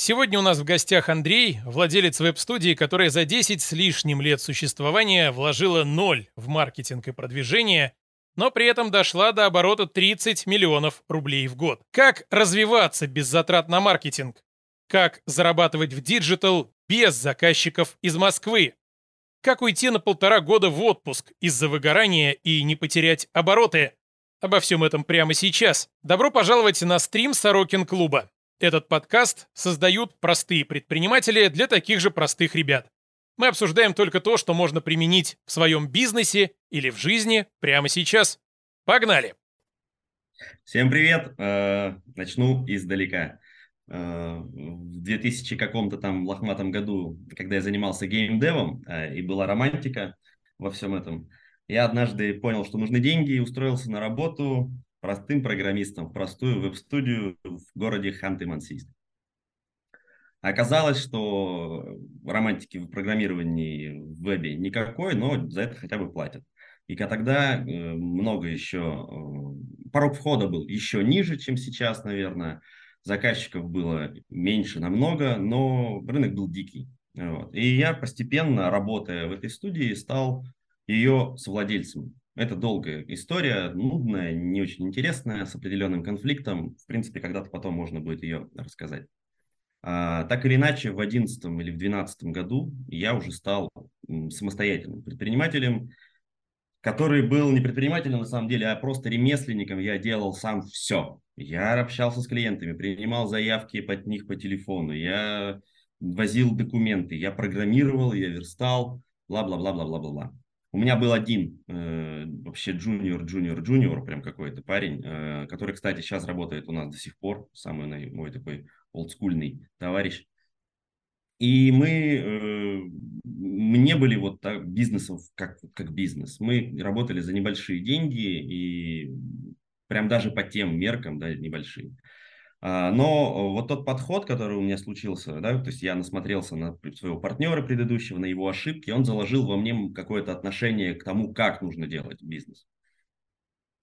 Сегодня у нас в гостях Андрей, владелец веб-студии, которая за 10 с лишним лет существования вложила ноль в маркетинг и продвижение, но при этом дошла до оборота 30 миллионов рублей в год. Как развиваться без затрат на маркетинг? Как зарабатывать в digital без заказчиков из Москвы? Как уйти на полтора года в отпуск из-за выгорания и не потерять обороты? Обо всем этом прямо сейчас. Добро пожаловать на стрим Сорокин клуба. Этот подкаст создают простые предприниматели для таких же простых ребят. Мы обсуждаем только то, что можно применить в своем бизнесе или в жизни прямо сейчас. Погнали! Всем привет! Э, начну издалека. Э, в 2000 каком-то там лохматом году, когда я занимался геймдевом э, и была романтика во всем этом, я однажды понял, что нужны деньги и устроился на работу простым программистом в простую веб-студию в городе Ханты-Мансийск. Оказалось, что романтики в программировании в вебе никакой, но за это хотя бы платят. И тогда э, много еще, э, порог входа был еще ниже, чем сейчас, наверное. Заказчиков было меньше намного, но рынок был дикий. Вот. И я постепенно, работая в этой студии, стал ее совладельцем. Это долгая история, нудная, не очень интересная, с определенным конфликтом. В принципе, когда-то потом можно будет ее рассказать. А, так или иначе, в 2011 или в 2012 году я уже стал самостоятельным предпринимателем, который был не предпринимателем на самом деле, а просто ремесленником. Я делал сам все. Я общался с клиентами, принимал заявки под них по телефону, я возил документы, я программировал, я верстал, бла-бла-бла-бла-бла-бла. У меня был один э, вообще джуниор, джуниор, джуниор, прям какой-то парень, э, который, кстати, сейчас работает у нас до сих пор, самый мой такой олдскульный товарищ. И мы э, не были вот так бизнесов как, как бизнес. Мы работали за небольшие деньги и прям даже по тем меркам, да, небольшие. Но вот тот подход, который у меня случился, да, то есть я насмотрелся на своего партнера предыдущего, на его ошибки, он заложил во мне какое-то отношение к тому, как нужно делать бизнес.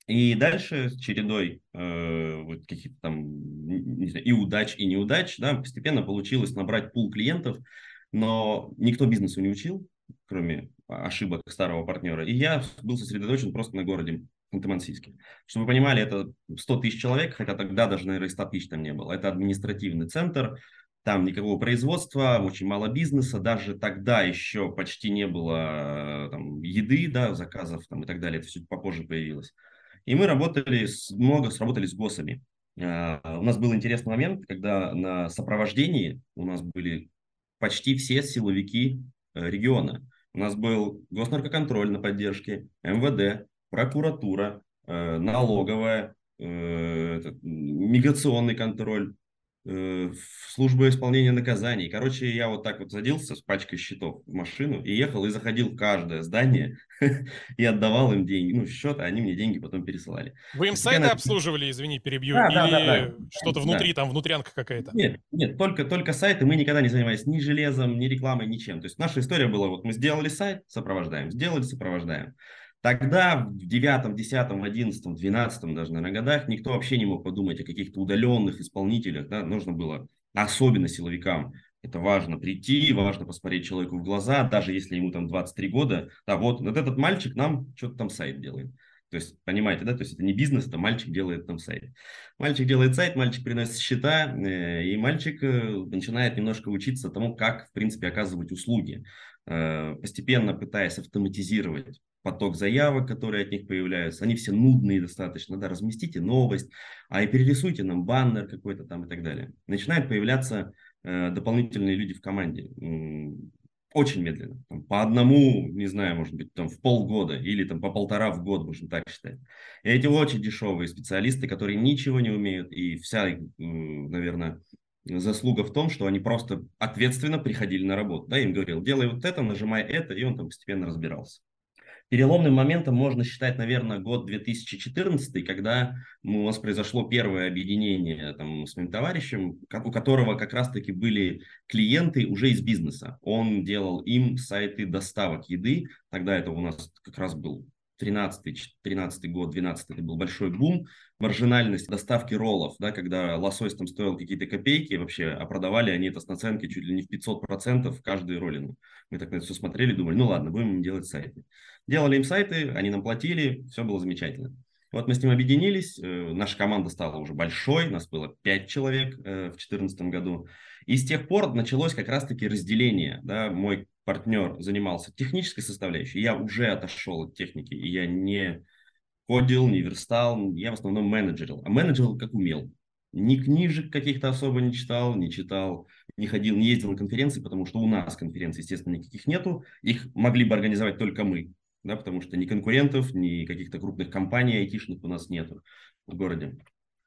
И дальше с чередой э, вот каких-то там не знаю, и удач, и неудач, да, постепенно получилось набрать пул клиентов, но никто бизнесу не учил, кроме ошибок старого партнера. И я был сосредоточен просто на городе Ханты-Мансийске. Чтобы вы понимали, это 100 тысяч человек, хотя тогда даже, наверное, 100 тысяч там не было. Это административный центр, там никакого производства, очень мало бизнеса, даже тогда еще почти не было там, еды, да, заказов там, и так далее, это все попозже появилось. И мы работали, с, много сработали с ГОСами. Uh, у нас был интересный момент, когда на сопровождении у нас были почти все силовики uh, региона. У нас был госнаркоконтроль на поддержке, МВД, прокуратура, э, налоговая, э, миграционный контроль, э, служба исполнения наказаний. Короче, я вот так вот садился с пачкой счетов в машину и ехал и заходил в каждое здание и отдавал им деньги, ну, счет, а они мне деньги потом пересылали. Вы им сайты обслуживали, извини, перебью, да, или да, да, да. что-то внутри, да. там, внутрянка какая-то? Нет, нет, только, только сайты, мы никогда не занимались ни железом, ни рекламой, ничем. То есть наша история была, вот мы сделали сайт, сопровождаем, сделали, сопровождаем. Тогда в девятом, десятом, одиннадцатом, двенадцатом даже, наверное, годах никто вообще не мог подумать о каких-то удаленных исполнителях. Да? Нужно было, особенно силовикам, это важно прийти, важно посмотреть человеку в глаза, даже если ему там 23 года. Да, вот, вот этот мальчик нам что-то там сайт делает. То есть, понимаете, да, то есть это не бизнес, это мальчик делает там сайт. Мальчик делает сайт, мальчик приносит счета, э, и мальчик э, начинает немножко учиться тому, как, в принципе, оказывать услуги, э, постепенно пытаясь автоматизировать поток заявок, которые от них появляются, они все нудные достаточно, да, разместите новость, а и перерисуйте нам баннер какой-то там и так далее. Начинают появляться э, дополнительные люди в команде, очень медленно, там, по одному, не знаю, может быть, там в полгода или там по полтора в год, можно так считать. И эти очень дешевые специалисты, которые ничего не умеют, и вся, наверное, заслуга в том, что они просто ответственно приходили на работу. Да, им говорил, делай вот это, нажимай это, и он там постепенно разбирался. Переломным моментом можно считать, наверное, год 2014, когда у нас произошло первое объединение там, с моим товарищем, у которого как раз-таки были клиенты уже из бизнеса. Он делал им сайты доставок еды, тогда это у нас как раз был 13-13 год, 12 это был большой бум, маржинальность доставки роллов, да, когда лосось там стоил какие-то копейки вообще, а продавали они это с наценкой чуть ли не в 500% каждую роллину. Мы так на это все смотрели, думали, ну ладно, будем им делать сайты. Делали им сайты, они нам платили, все было замечательно. Вот мы с ним объединились, э, наша команда стала уже большой, нас было 5 человек э, в 2014 году. И с тех пор началось как раз-таки разделение. Да? Мой партнер занимался технической составляющей, я уже отошел от техники, и я не кодил, не верстал, я в основном менеджерил. А менеджерил как умел. Ни книжек каких-то особо не читал, не читал, не ходил, не ездил на конференции, потому что у нас конференций, естественно, никаких нету. Их могли бы организовать только мы, да, потому что ни конкурентов, ни каких-то крупных компаний айтишных у нас нету в городе.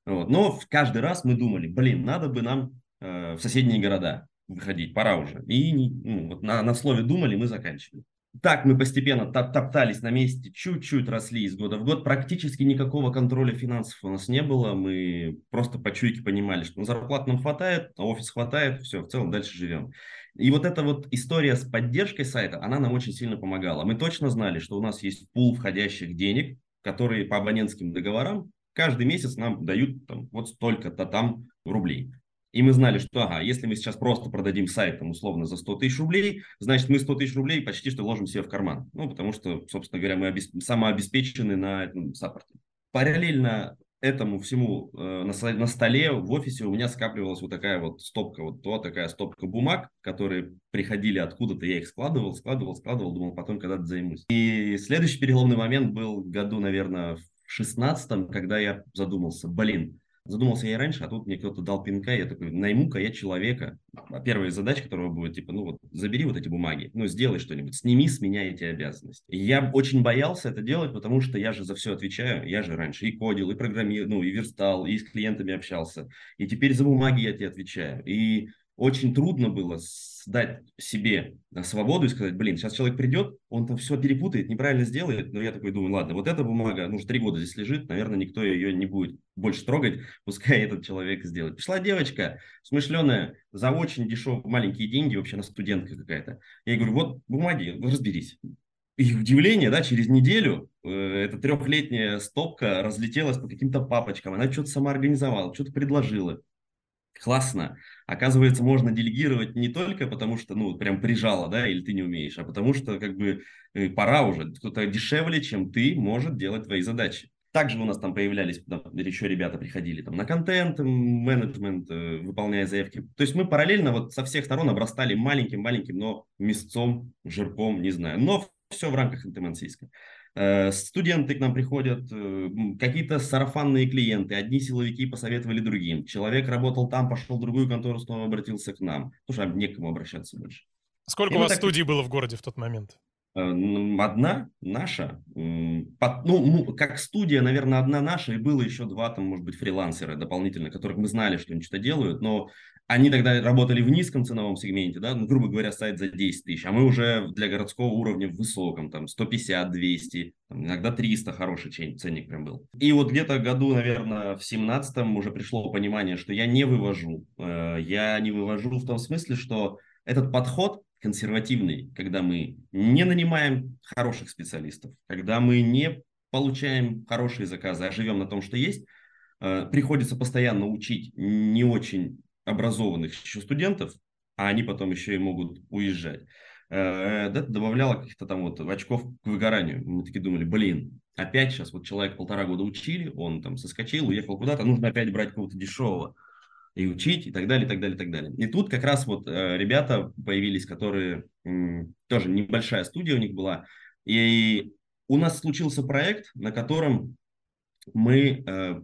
Вот. Но каждый раз мы думали, блин, надо бы нам э, в соседние города выходить, пора уже. И ну, вот на, на слове думали, мы заканчивали. Так мы постепенно топтались на месте, чуть-чуть росли из года в год. Практически никакого контроля финансов у нас не было. Мы просто по чуйке понимали, что ну, зарплат нам хватает, а офис хватает, все, в целом дальше живем. И вот эта вот история с поддержкой сайта, она нам очень сильно помогала. Мы точно знали, что у нас есть пул входящих денег, которые по абонентским договорам каждый месяц нам дают там, вот столько-то там рублей. И мы знали, что ага, если мы сейчас просто продадим сайт там, условно за 100 тысяч рублей, значит мы 100 тысяч рублей почти что ложим себе в карман. Ну, потому что, собственно говоря, мы обесп... самообеспечены на этом саппорте. Параллельно этому всему э, на, на столе в офисе у меня скапливалась вот такая вот стопка, вот то, такая стопка бумаг, которые приходили откуда-то, я их складывал, складывал, складывал, думал, потом когда-то займусь. И следующий переломный момент был году, наверное, в шестнадцатом, когда я задумался, блин, Задумался я и раньше, а тут мне кто-то дал пинка, я такой, найму-ка я человека. А первая задача, которого будет, типа, ну вот, забери вот эти бумаги, ну, сделай что-нибудь, сними с меня эти обязанности. И я очень боялся это делать, потому что я же за все отвечаю, я же раньше и кодил, и программировал, ну, и верстал, и с клиентами общался, и теперь за бумаги я тебе отвечаю. И очень трудно было дать себе свободу и сказать, блин, сейчас человек придет, он там все перепутает, неправильно сделает, но я такой думаю, ладно, вот эта бумага, ну, уже три года здесь лежит, наверное, никто ее не будет больше трогать, пускай этот человек сделает. Пришла девочка, смышленая, за очень дешевые, маленькие деньги, вообще она студентка какая-то. Я ей говорю, вот бумаги, разберись. И удивление, да, через неделю э, эта трехлетняя стопка разлетелась по каким-то папочкам, она что-то сама организовала, что-то предложила классно. Оказывается, можно делегировать не только потому, что, ну, прям прижало, да, или ты не умеешь, а потому что, как бы, э, пора уже. Кто-то дешевле, чем ты, может делать твои задачи. Также у нас там появлялись, там, еще ребята приходили там на контент, менеджмент, э, выполняя заявки. То есть мы параллельно вот со всех сторон обрастали маленьким-маленьким, но мясцом, жирком, не знаю. Но все в рамках интемансийска. Э, студенты к нам приходят, э, какие-то сарафанные клиенты, одни силовики посоветовали другим. Человек работал там, пошел в другую контору, снова обратился к нам. Потому что некому обращаться больше. Сколько И у вас так... студий было в городе в тот момент? Э, одна наша, ну, как студия, наверное, одна наша, и было еще два, там, может быть, фрилансера дополнительно, которых мы знали, что они что-то делают, но они тогда работали в низком ценовом сегменте, да, ну, грубо говоря, сайт за 10 тысяч, а мы уже для городского уровня в высоком, там, 150, 200, там, иногда 300 хороший ценник прям был. И вот где-то году, наверное, в 17-м уже пришло понимание, что я не вывожу. Э, я не вывожу в том смысле, что этот подход консервативный, когда мы не нанимаем хороших специалистов, когда мы не получаем хорошие заказы, а живем на том, что есть, э, приходится постоянно учить не очень образованных еще студентов, а они потом еще и могут уезжать. Э, это добавляло каких-то там вот очков к выгоранию. Мы такие думали, блин, опять сейчас вот человек полтора года учили, он там соскочил, уехал куда-то, нужно опять брать кого-то дешевого и учить, и так далее, и так далее, и так далее. И тут как раз вот э, ребята появились, которые тоже небольшая студия у них была, и у нас случился проект, на котором мы э,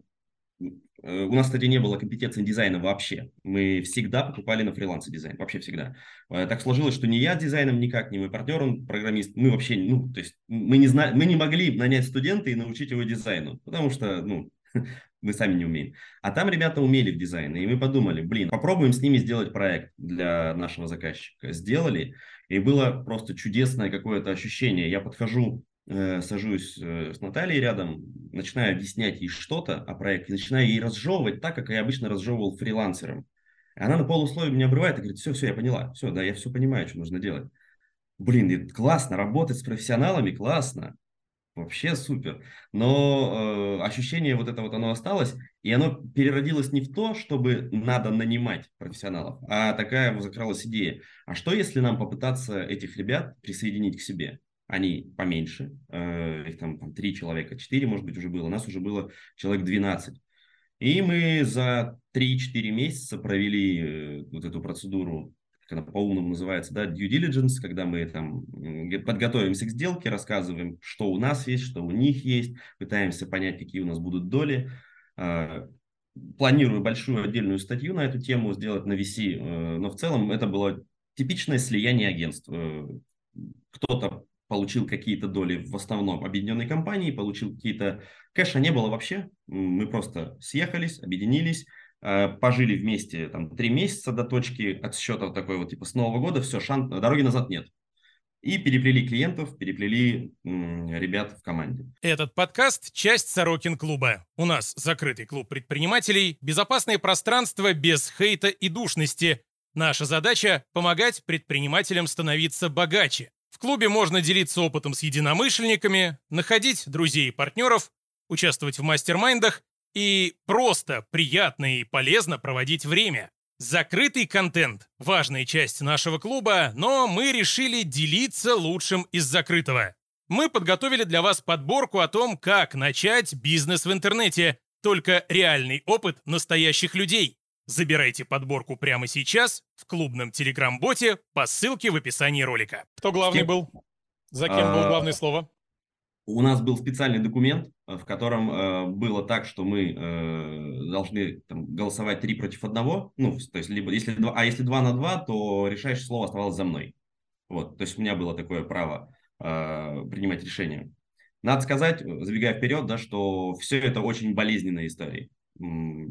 у нас, кстати, не было компетенции дизайна вообще. Мы всегда покупали на фрилансе дизайн, вообще всегда. Э, так сложилось, что не я дизайном никак, не мой партнер, он программист. Мы вообще, ну, то есть мы не, знали, мы не могли нанять студента и научить его дизайну, потому что, ну, мы сами не умеем. А там ребята умели в дизайне, и мы подумали, блин, попробуем с ними сделать проект для нашего заказчика. Сделали, и было просто чудесное какое-то ощущение. Я подхожу Э, сажусь э, с Натальей рядом, начинаю объяснять ей что-то о проекте, начинаю ей разжевывать так, как я обычно разжевывал фрилансером. Она на полусловие меня обрывает и говорит, все, все, я поняла, все, да, я все понимаю, что нужно делать. Блин, классно, работать с профессионалами классно. Вообще супер. Но э, ощущение вот это вот оно осталось, и оно переродилось не в то, чтобы надо нанимать профессионалов, а такая закралась идея. А что если нам попытаться этих ребят присоединить к себе? Они поменьше, э, их там, там 3 человека, 4, может быть, уже было. Нас уже было человек 12. И мы за 3-4 месяца провели э, вот эту процедуру как она по-умному называется, да, due diligence, когда мы там подготовимся к сделке, рассказываем, что у нас есть, что у них есть, пытаемся понять, какие у нас будут доли. А, планирую большую отдельную статью на эту тему сделать на VC, э, но в целом это было типичное слияние агентств. Кто-то получил какие-то доли в основном объединенной компании, получил какие-то... Кэша не было вообще, мы просто съехались, объединились, Э, пожили вместе там три месяца до точки отсчета такой вот типа с Нового года, все, шан, дороги назад нет. И переплели клиентов, переплели ребят в команде. Этот подкаст – часть Сорокин клуба. У нас закрытый клуб предпринимателей, безопасное пространство без хейта и душности. Наша задача – помогать предпринимателям становиться богаче. Клубе можно делиться опытом с единомышленниками, находить друзей и партнеров, участвовать в мастер-майндах и просто приятно и полезно проводить время. Закрытый контент – важная часть нашего клуба, но мы решили делиться лучшим из закрытого. Мы подготовили для вас подборку о том, как начать бизнес в интернете, только реальный опыт настоящих людей. Забирайте подборку прямо сейчас в клубном телеграм-боте по ссылке в описании ролика. Кто главный был? За кем было а, главное слово? У нас был специальный документ, э, в котором э, было так, что мы э, должны там, голосовать три против одного. Ну, то есть, либо если два, а если два на два, то решающее слово оставалось за мной. Вот, то есть у меня было такое право э, принимать решение. Надо сказать, забегая вперед, да, что все это очень болезненная история.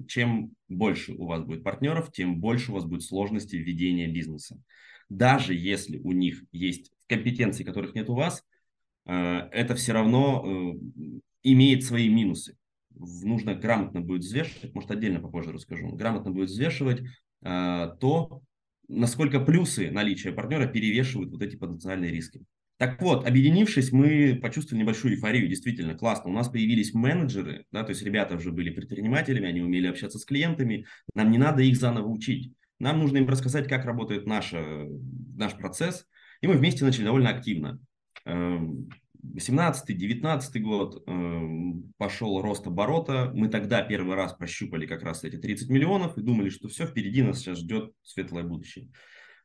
Чем больше у вас будет партнеров, тем больше у вас будет сложностей ведения бизнеса. Даже если у них есть компетенции, которых нет у вас, Э, это все равно э, имеет свои минусы. Нужно грамотно будет взвешивать, может отдельно попозже расскажу, грамотно будет взвешивать э, то, насколько плюсы наличия партнера перевешивают вот эти потенциальные риски. Так вот, объединившись, мы почувствовали небольшую эйфорию, действительно классно. У нас появились менеджеры, да, то есть ребята уже были предпринимателями, они умели общаться с клиентами, нам не надо их заново учить. Нам нужно им рассказать, как работает наша, наш процесс, и мы вместе начали довольно активно. 18-19 эм, год эм, пошел рост оборота. Мы тогда первый раз прощупали как раз эти 30 миллионов и думали, что все, впереди нас сейчас ждет светлое будущее.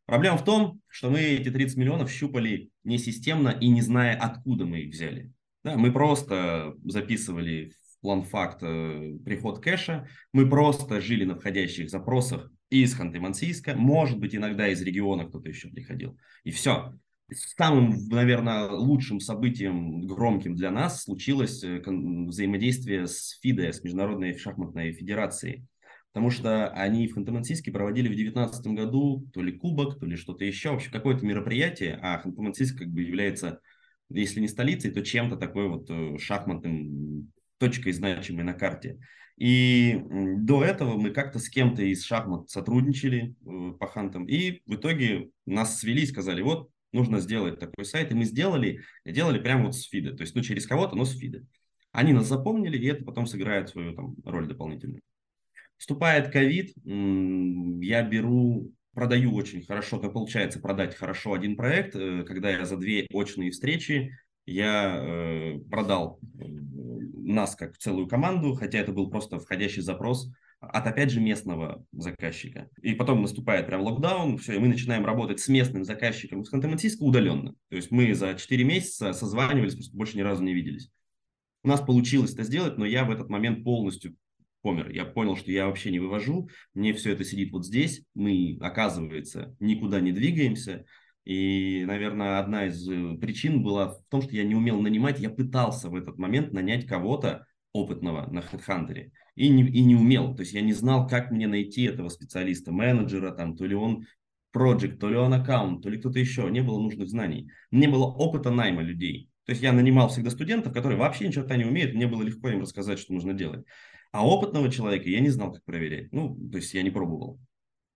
Проблема в том, что мы эти 30 миллионов щупали не системно и не зная, откуда мы их взяли. Да, мы просто записывали в план факт э, приход кэша, мы просто жили на входящих запросах из Ханты-Мансийска, может быть, иногда из региона кто-то еще приходил. И все самым, наверное, лучшим событием, громким для нас, случилось э, взаимодействие с ФИДЕ, с Международной шахматной федерацией. Потому что они в Ханты-Мансийске проводили в 2019 году то ли кубок, то ли что-то еще, вообще какое-то мероприятие, а Ханты-Мансийск как бы является, если не столицей, то чем-то такой вот э, шахматным точкой значимой на карте. И до этого мы как-то с кем-то из шахмат сотрудничали э, по хантам, и в итоге нас свели и сказали, вот нужно сделать такой сайт, и мы сделали, делали прямо вот с фида, то есть, ну, через кого-то, но с фида. Они нас запомнили, и это потом сыграет свою там роль дополнительную. Вступает ковид, я беру, продаю очень хорошо, как получается продать хорошо один проект, э, когда я за две очные встречи я э, продал э, нас как целую команду, хотя это был просто входящий запрос от, опять же, местного заказчика. И потом наступает прям локдаун, все, и мы начинаем работать с местным заказчиком с Ханты-Мансийска удаленно. То есть мы за 4 месяца созванивались, просто больше ни разу не виделись. У нас получилось это сделать, но я в этот момент полностью помер. Я понял, что я вообще не вывожу, мне все это сидит вот здесь, мы, оказывается, никуда не двигаемся. И, наверное, одна из э, причин была в том, что я не умел нанимать, я пытался в этот момент нанять кого-то опытного на HeadHunter и не, и не умел. То есть я не знал, как мне найти этого специалиста, менеджера, там, то ли он project, то ли он аккаунт, то ли кто-то еще. Не было нужных знаний. Не было опыта найма людей. То есть я нанимал всегда студентов, которые вообще ничего не умеют, мне было легко им рассказать, что нужно делать. А опытного человека я не знал, как проверять. Ну, то есть я не пробовал.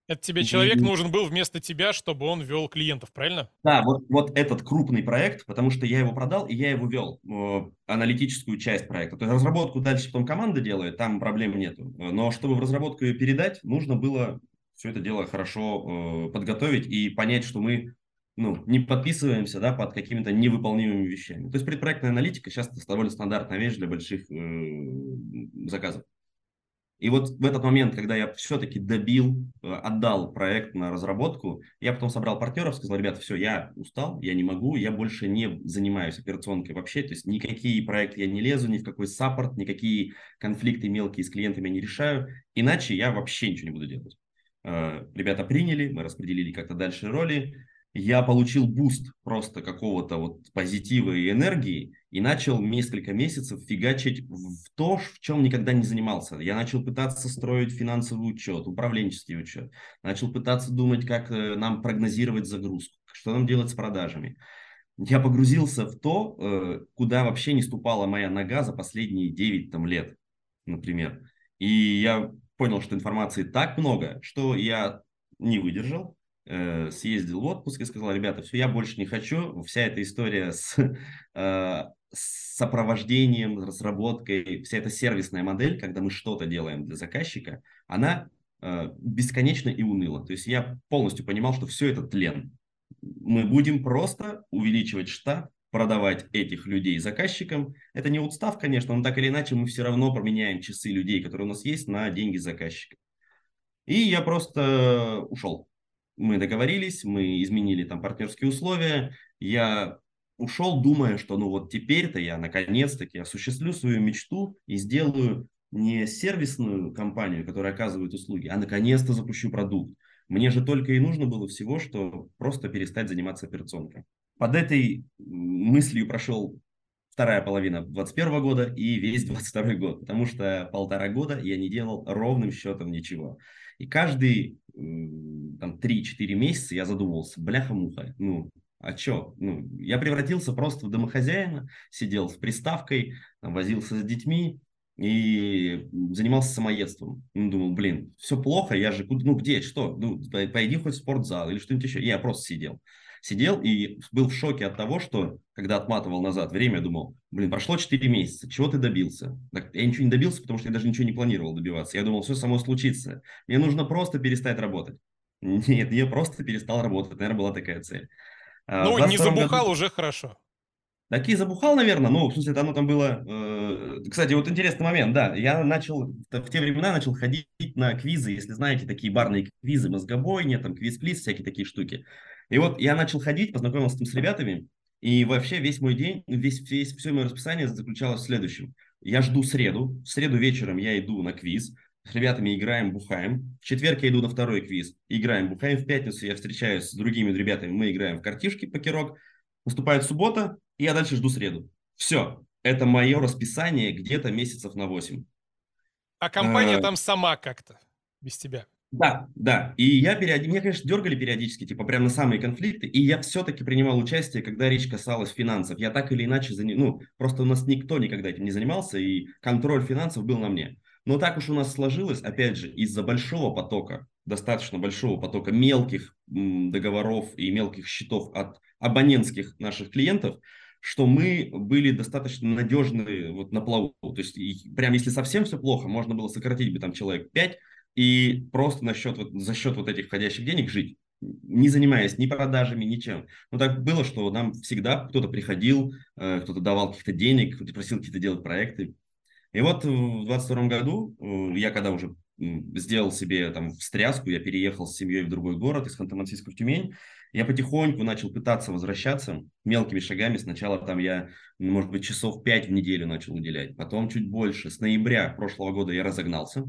Это тебе человек нужен был вместо тебя, чтобы он вел клиентов, правильно? Да, вот, вот этот крупный проект, потому что я его продал, и я его вел, э, аналитическую часть проекта. То есть разработку дальше потом команда делает, там проблем нету. Но чтобы в разработку ее передать, нужно было все это дело хорошо э, подготовить и понять, что мы ну, не подписываемся да, под какими-то невыполнимыми вещами. То есть предпроектная аналитика сейчас довольно стандартная вещь для больших э, заказов. И вот в этот момент, когда я все-таки добил, э, отдал проект на разработку, я потом собрал партнеров, сказал, ребята, все, я устал, я не могу, я больше не занимаюсь операционкой вообще, то есть никакие проекты я не лезу, ни в какой support, никакие конфликты мелкие с клиентами я не решаю, иначе я вообще ничего не буду делать. Э, ребята приняли, мы распределили как-то дальше роли, я получил boost просто какого-то вот позитива и энергии и начал несколько месяцев фигачить в то, в чем никогда не занимался. Я начал пытаться строить финансовый учет, управленческий учет. Начал пытаться думать, как э, нам прогнозировать загрузку, что нам делать с продажами. Я погрузился в то, э, куда вообще не ступала моя нога за последние 9 там, лет, например. И я понял, что информации так много, что я не выдержал, э, съездил в отпуск и сказал, ребята, все, я больше не хочу, вся эта история с, э, с сопровождением, разработкой, вся эта сервисная модель, когда мы что-то делаем для заказчика, она э, бесконечна и уныла. То есть я полностью понимал, что все это тлен. Мы будем просто увеличивать штат, продавать этих людей заказчикам. Это не устав, конечно, но так или иначе мы все равно променяем часы людей, которые у нас есть, на деньги заказчика. И я просто ушел мы договорились, мы изменили там партнерские условия, я ушел, думая, что ну вот теперь-то я наконец-таки осуществлю свою мечту и сделаю не сервисную компанию, которая оказывает услуги, а наконец-то запущу продукт. Мне же только и нужно было всего, что просто перестать заниматься операционкой. Под этой мыслью прошел вторая половина 2021 года и весь 2022 год, потому что полтора года я не делал ровным счетом ничего. И каждый там 3-4 месяца я задумывался, бляха-муха, ну, а чё? Ну, я превратился просто в домохозяина, сидел с приставкой, возился с детьми и занимался самоедством. Ну, думал, блин, все плохо, я же, ну, где, что? Ну, пойди хоть в спортзал или что-нибудь еще. я просто сидел сидел и был в шоке от того, что, когда отматывал назад время, думал, блин, прошло 4 месяца, чего ты добился? Так, я ничего не добился, потому что я даже ничего не планировал добиваться. Я думал, все само случится. Мне нужно просто перестать работать. Нет, я просто перестал работать. Наверное, была такая цель. А, ну, не забухал году... уже хорошо. Так и забухал, наверное, ну, в смысле, оно там было... Э, кстати, вот интересный момент, да, я начал, в те времена начал ходить на квизы, если знаете, такие барные квизы, мозгобойня, там, квиз-плиз, всякие такие штуки. И вот я начал ходить, познакомился там с ребятами, и вообще весь мой день, весь, весь, все мое расписание заключалось в следующем. Я жду среду, в среду вечером я иду на квиз, с ребятами играем, бухаем. В четверг я иду на второй квиз, играем, бухаем. В пятницу я встречаюсь с другими ребятами, мы играем в картишки, покерок. Наступает суббота, и я дальше жду среду. Все, это мое расписание где-то месяцев на 8. А компания а... там сама как-то, без тебя? Да, да. И я периодически, меня, конечно, дергали периодически, типа прям на самые конфликты, и я все-таки принимал участие, когда речь касалась финансов. Я так или иначе, заним... ну, просто у нас никто никогда этим не занимался, и контроль финансов был на мне. Но так уж у нас сложилось, опять же, из-за большого потока, достаточно большого потока мелких договоров и мелких счетов от абонентских наших клиентов, что мы были достаточно надежны вот на плаву. То есть, прям если совсем все плохо, можно было сократить бы там человек 5, и просто на счет, вот, за счет вот этих входящих денег жить, не занимаясь ни продажами, ничем. Но так было, что нам всегда кто-то приходил, э, кто-то давал каких-то денег, кто-то просил какие-то делать проекты. И вот в 22 году э, я когда уже сделал себе там встряску, я переехал с семьей в другой город, из Ханты-Мансийска в Тюмень, я потихоньку начал пытаться возвращаться мелкими шагами. Сначала там я, может быть, часов 5 в неделю начал уделять, потом чуть больше. С ноября прошлого года я разогнался,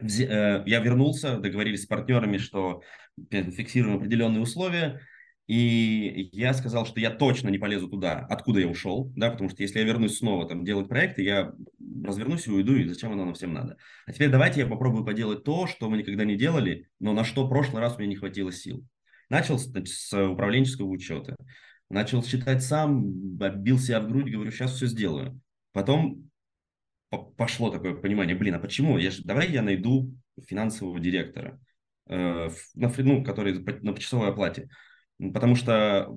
я вернулся, договорились с партнерами, что фиксируем определенные условия, и я сказал, что я точно не полезу туда, откуда я ушел, да, потому что если я вернусь снова там делать проекты, я развернусь и уйду, и зачем оно нам всем надо. А теперь давайте я попробую поделать то, что мы никогда не делали, но на что в прошлый раз у меня не хватило сил. Начал с, с управленческого учета. Начал считать сам, бил себя в грудь, говорю, сейчас все сделаю. Потом пошло такое понимание, блин, а почему? Я же, давай я найду финансового директора. э, на, ну, которые на почасовой оплате. Потому что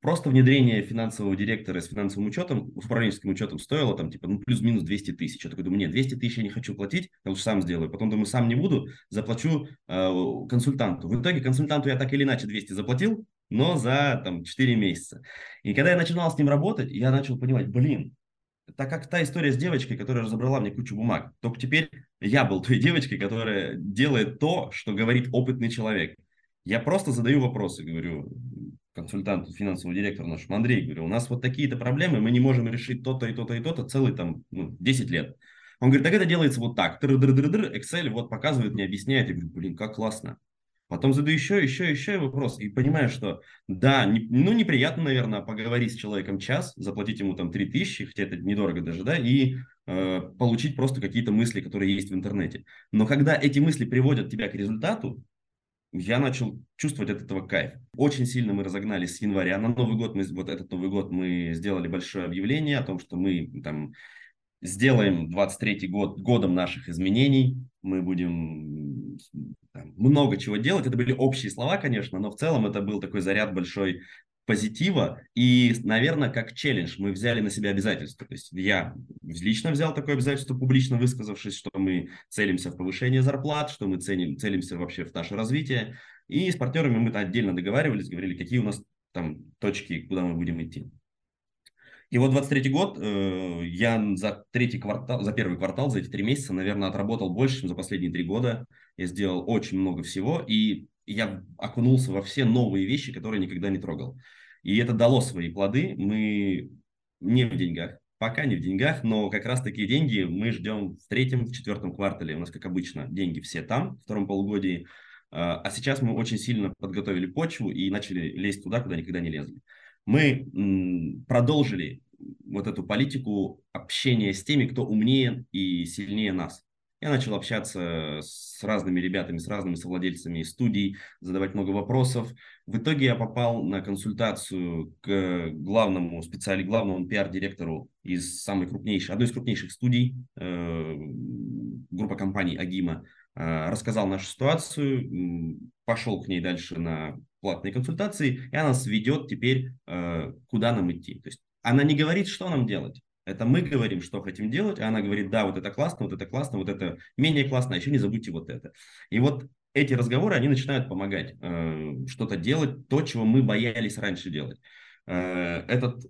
просто внедрение финансового директора с финансовым учетом, с управленческим учетом стоило там типа ну, плюс-минус 200 тысяч. Я такой думаю, нет, 200 тысяч я не хочу платить, я лучше сам сделаю. Потом думаю, сам не буду, заплачу э, консультанту. В итоге консультанту я так или иначе 200 заплатил, но за там 4 месяца. И когда я начинал с ним работать, я начал понимать, блин, так как та история с девочкой, которая разобрала мне кучу бумаг. Только теперь я был той девочкой, которая делает то, что говорит опытный человек. Я просто задаю вопросы, говорю консультанту, финансовому директору нашему, Андрей, говорю, у нас вот такие-то проблемы, мы не можем решить то-то и то-то и то-то целый там ну, 10 лет. Он говорит, так это делается вот так. Excel вот показывает мне, объясняет. Я говорю, блин, как классно. Потом задаю еще, еще, еще вопрос и понимаю, что да, не, ну неприятно, наверное, поговорить с человеком час, заплатить ему там 3000, хотя это недорого даже, да, и э, получить просто какие-то мысли, которые есть в интернете. Но когда эти мысли приводят тебя к результату, я начал чувствовать от этого кайф. Очень сильно мы разогнались с января. На Новый год, мы, вот этот Новый год мы сделали большое объявление о том, что мы там сделаем 23 год годом наших изменений. Мы будем там, много чего делать. Это были общие слова, конечно, но в целом это был такой заряд большой позитива. И, наверное, как челлендж мы взяли на себя обязательство. То есть я лично взял такое обязательство, публично высказавшись, что мы целимся в повышение зарплат, что мы ценим, целимся вообще в наше развитие. И с партнерами мы отдельно договаривались, говорили, какие у нас там точки, куда мы будем идти. И вот 23 год э, я за третий квартал, за первый квартал, за эти три месяца, наверное, отработал больше, чем за последние три года. Я сделал очень много всего, и я окунулся во все новые вещи, которые никогда не трогал. И это дало свои плоды. Мы не в деньгах, пока не в деньгах, но как раз такие деньги мы ждем в третьем, в четвертом квартале. У нас, как обычно, деньги все там, в втором полугодии. А, а сейчас мы очень сильно подготовили почву и начали лезть туда, куда никогда не лезли. Мы продолжили вот эту политику общения с теми, кто умнее и сильнее нас. Я начал общаться с разными ребятами, с разными совладельцами студий, задавать много вопросов. В итоге я попал на консультацию к главному специалисту, главному пиар-директору из самой крупнейшей, одной из крупнейших студий, э, группа компаний Агима. Э, рассказал нашу ситуацию, пошел к ней дальше на платные консультации, и она нас ведет теперь, э, куда нам идти. То есть она не говорит, что нам делать. Это мы говорим, что хотим делать, а она говорит, да, вот это классно, вот это классно, вот это менее классно, а еще не забудьте вот это. И вот эти разговоры, они начинают помогать э, что-то делать, то, чего мы боялись раньше делать. Э, этот,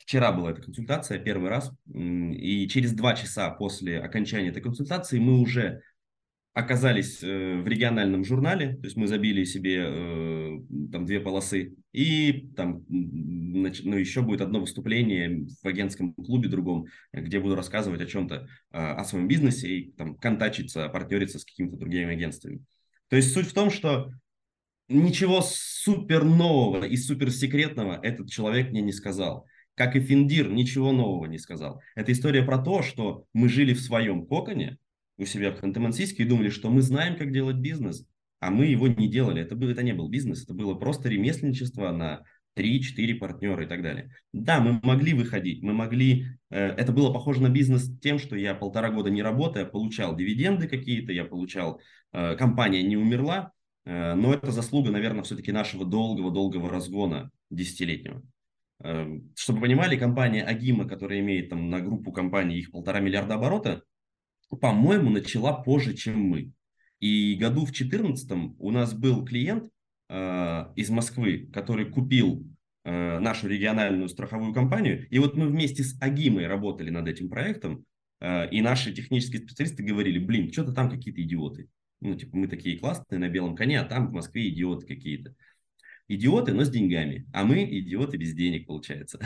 вчера была эта консультация первый раз, и через два часа после окончания этой консультации мы уже оказались э, в региональном журнале, то есть мы забили себе э, там две полосы, и там ну, еще будет одно выступление в агентском клубе другом, где буду рассказывать о чем-то, э, о своем бизнесе и там контачиться, партнериться с какими-то другими агентствами. То есть суть в том, что ничего супер нового и супер секретного этот человек мне не сказал. Как и Финдир, ничего нового не сказал. Это история про то, что мы жили в своем коконе, у себя в Ханты-Мансийске и думали, что мы знаем, как делать бизнес, а мы его не делали. Это, был, это не был бизнес, это было просто ремесленничество на 3-4 партнера и так далее. Да, мы могли выходить, мы могли... Э, это было похоже на бизнес тем, что я полтора года не работая, получал дивиденды какие-то, я получал... Э, компания не умерла, э, но это заслуга, наверное, все-таки нашего долгого-долгого разгона десятилетнего. Э, чтобы понимали, компания Агима, которая имеет там на группу компаний их полтора миллиарда оборота, по-моему, начала позже, чем мы. И году в 2014 у нас был клиент э, из Москвы, который купил э, нашу региональную страховую компанию. И вот мы вместе с Агимой работали над этим проектом, э, и наши технические специалисты говорили, блин, что-то там какие-то идиоты. Ну, типа, мы такие классные на белом коне, а там в Москве идиоты какие-то. Идиоты, но с деньгами, а мы идиоты без денег, получается.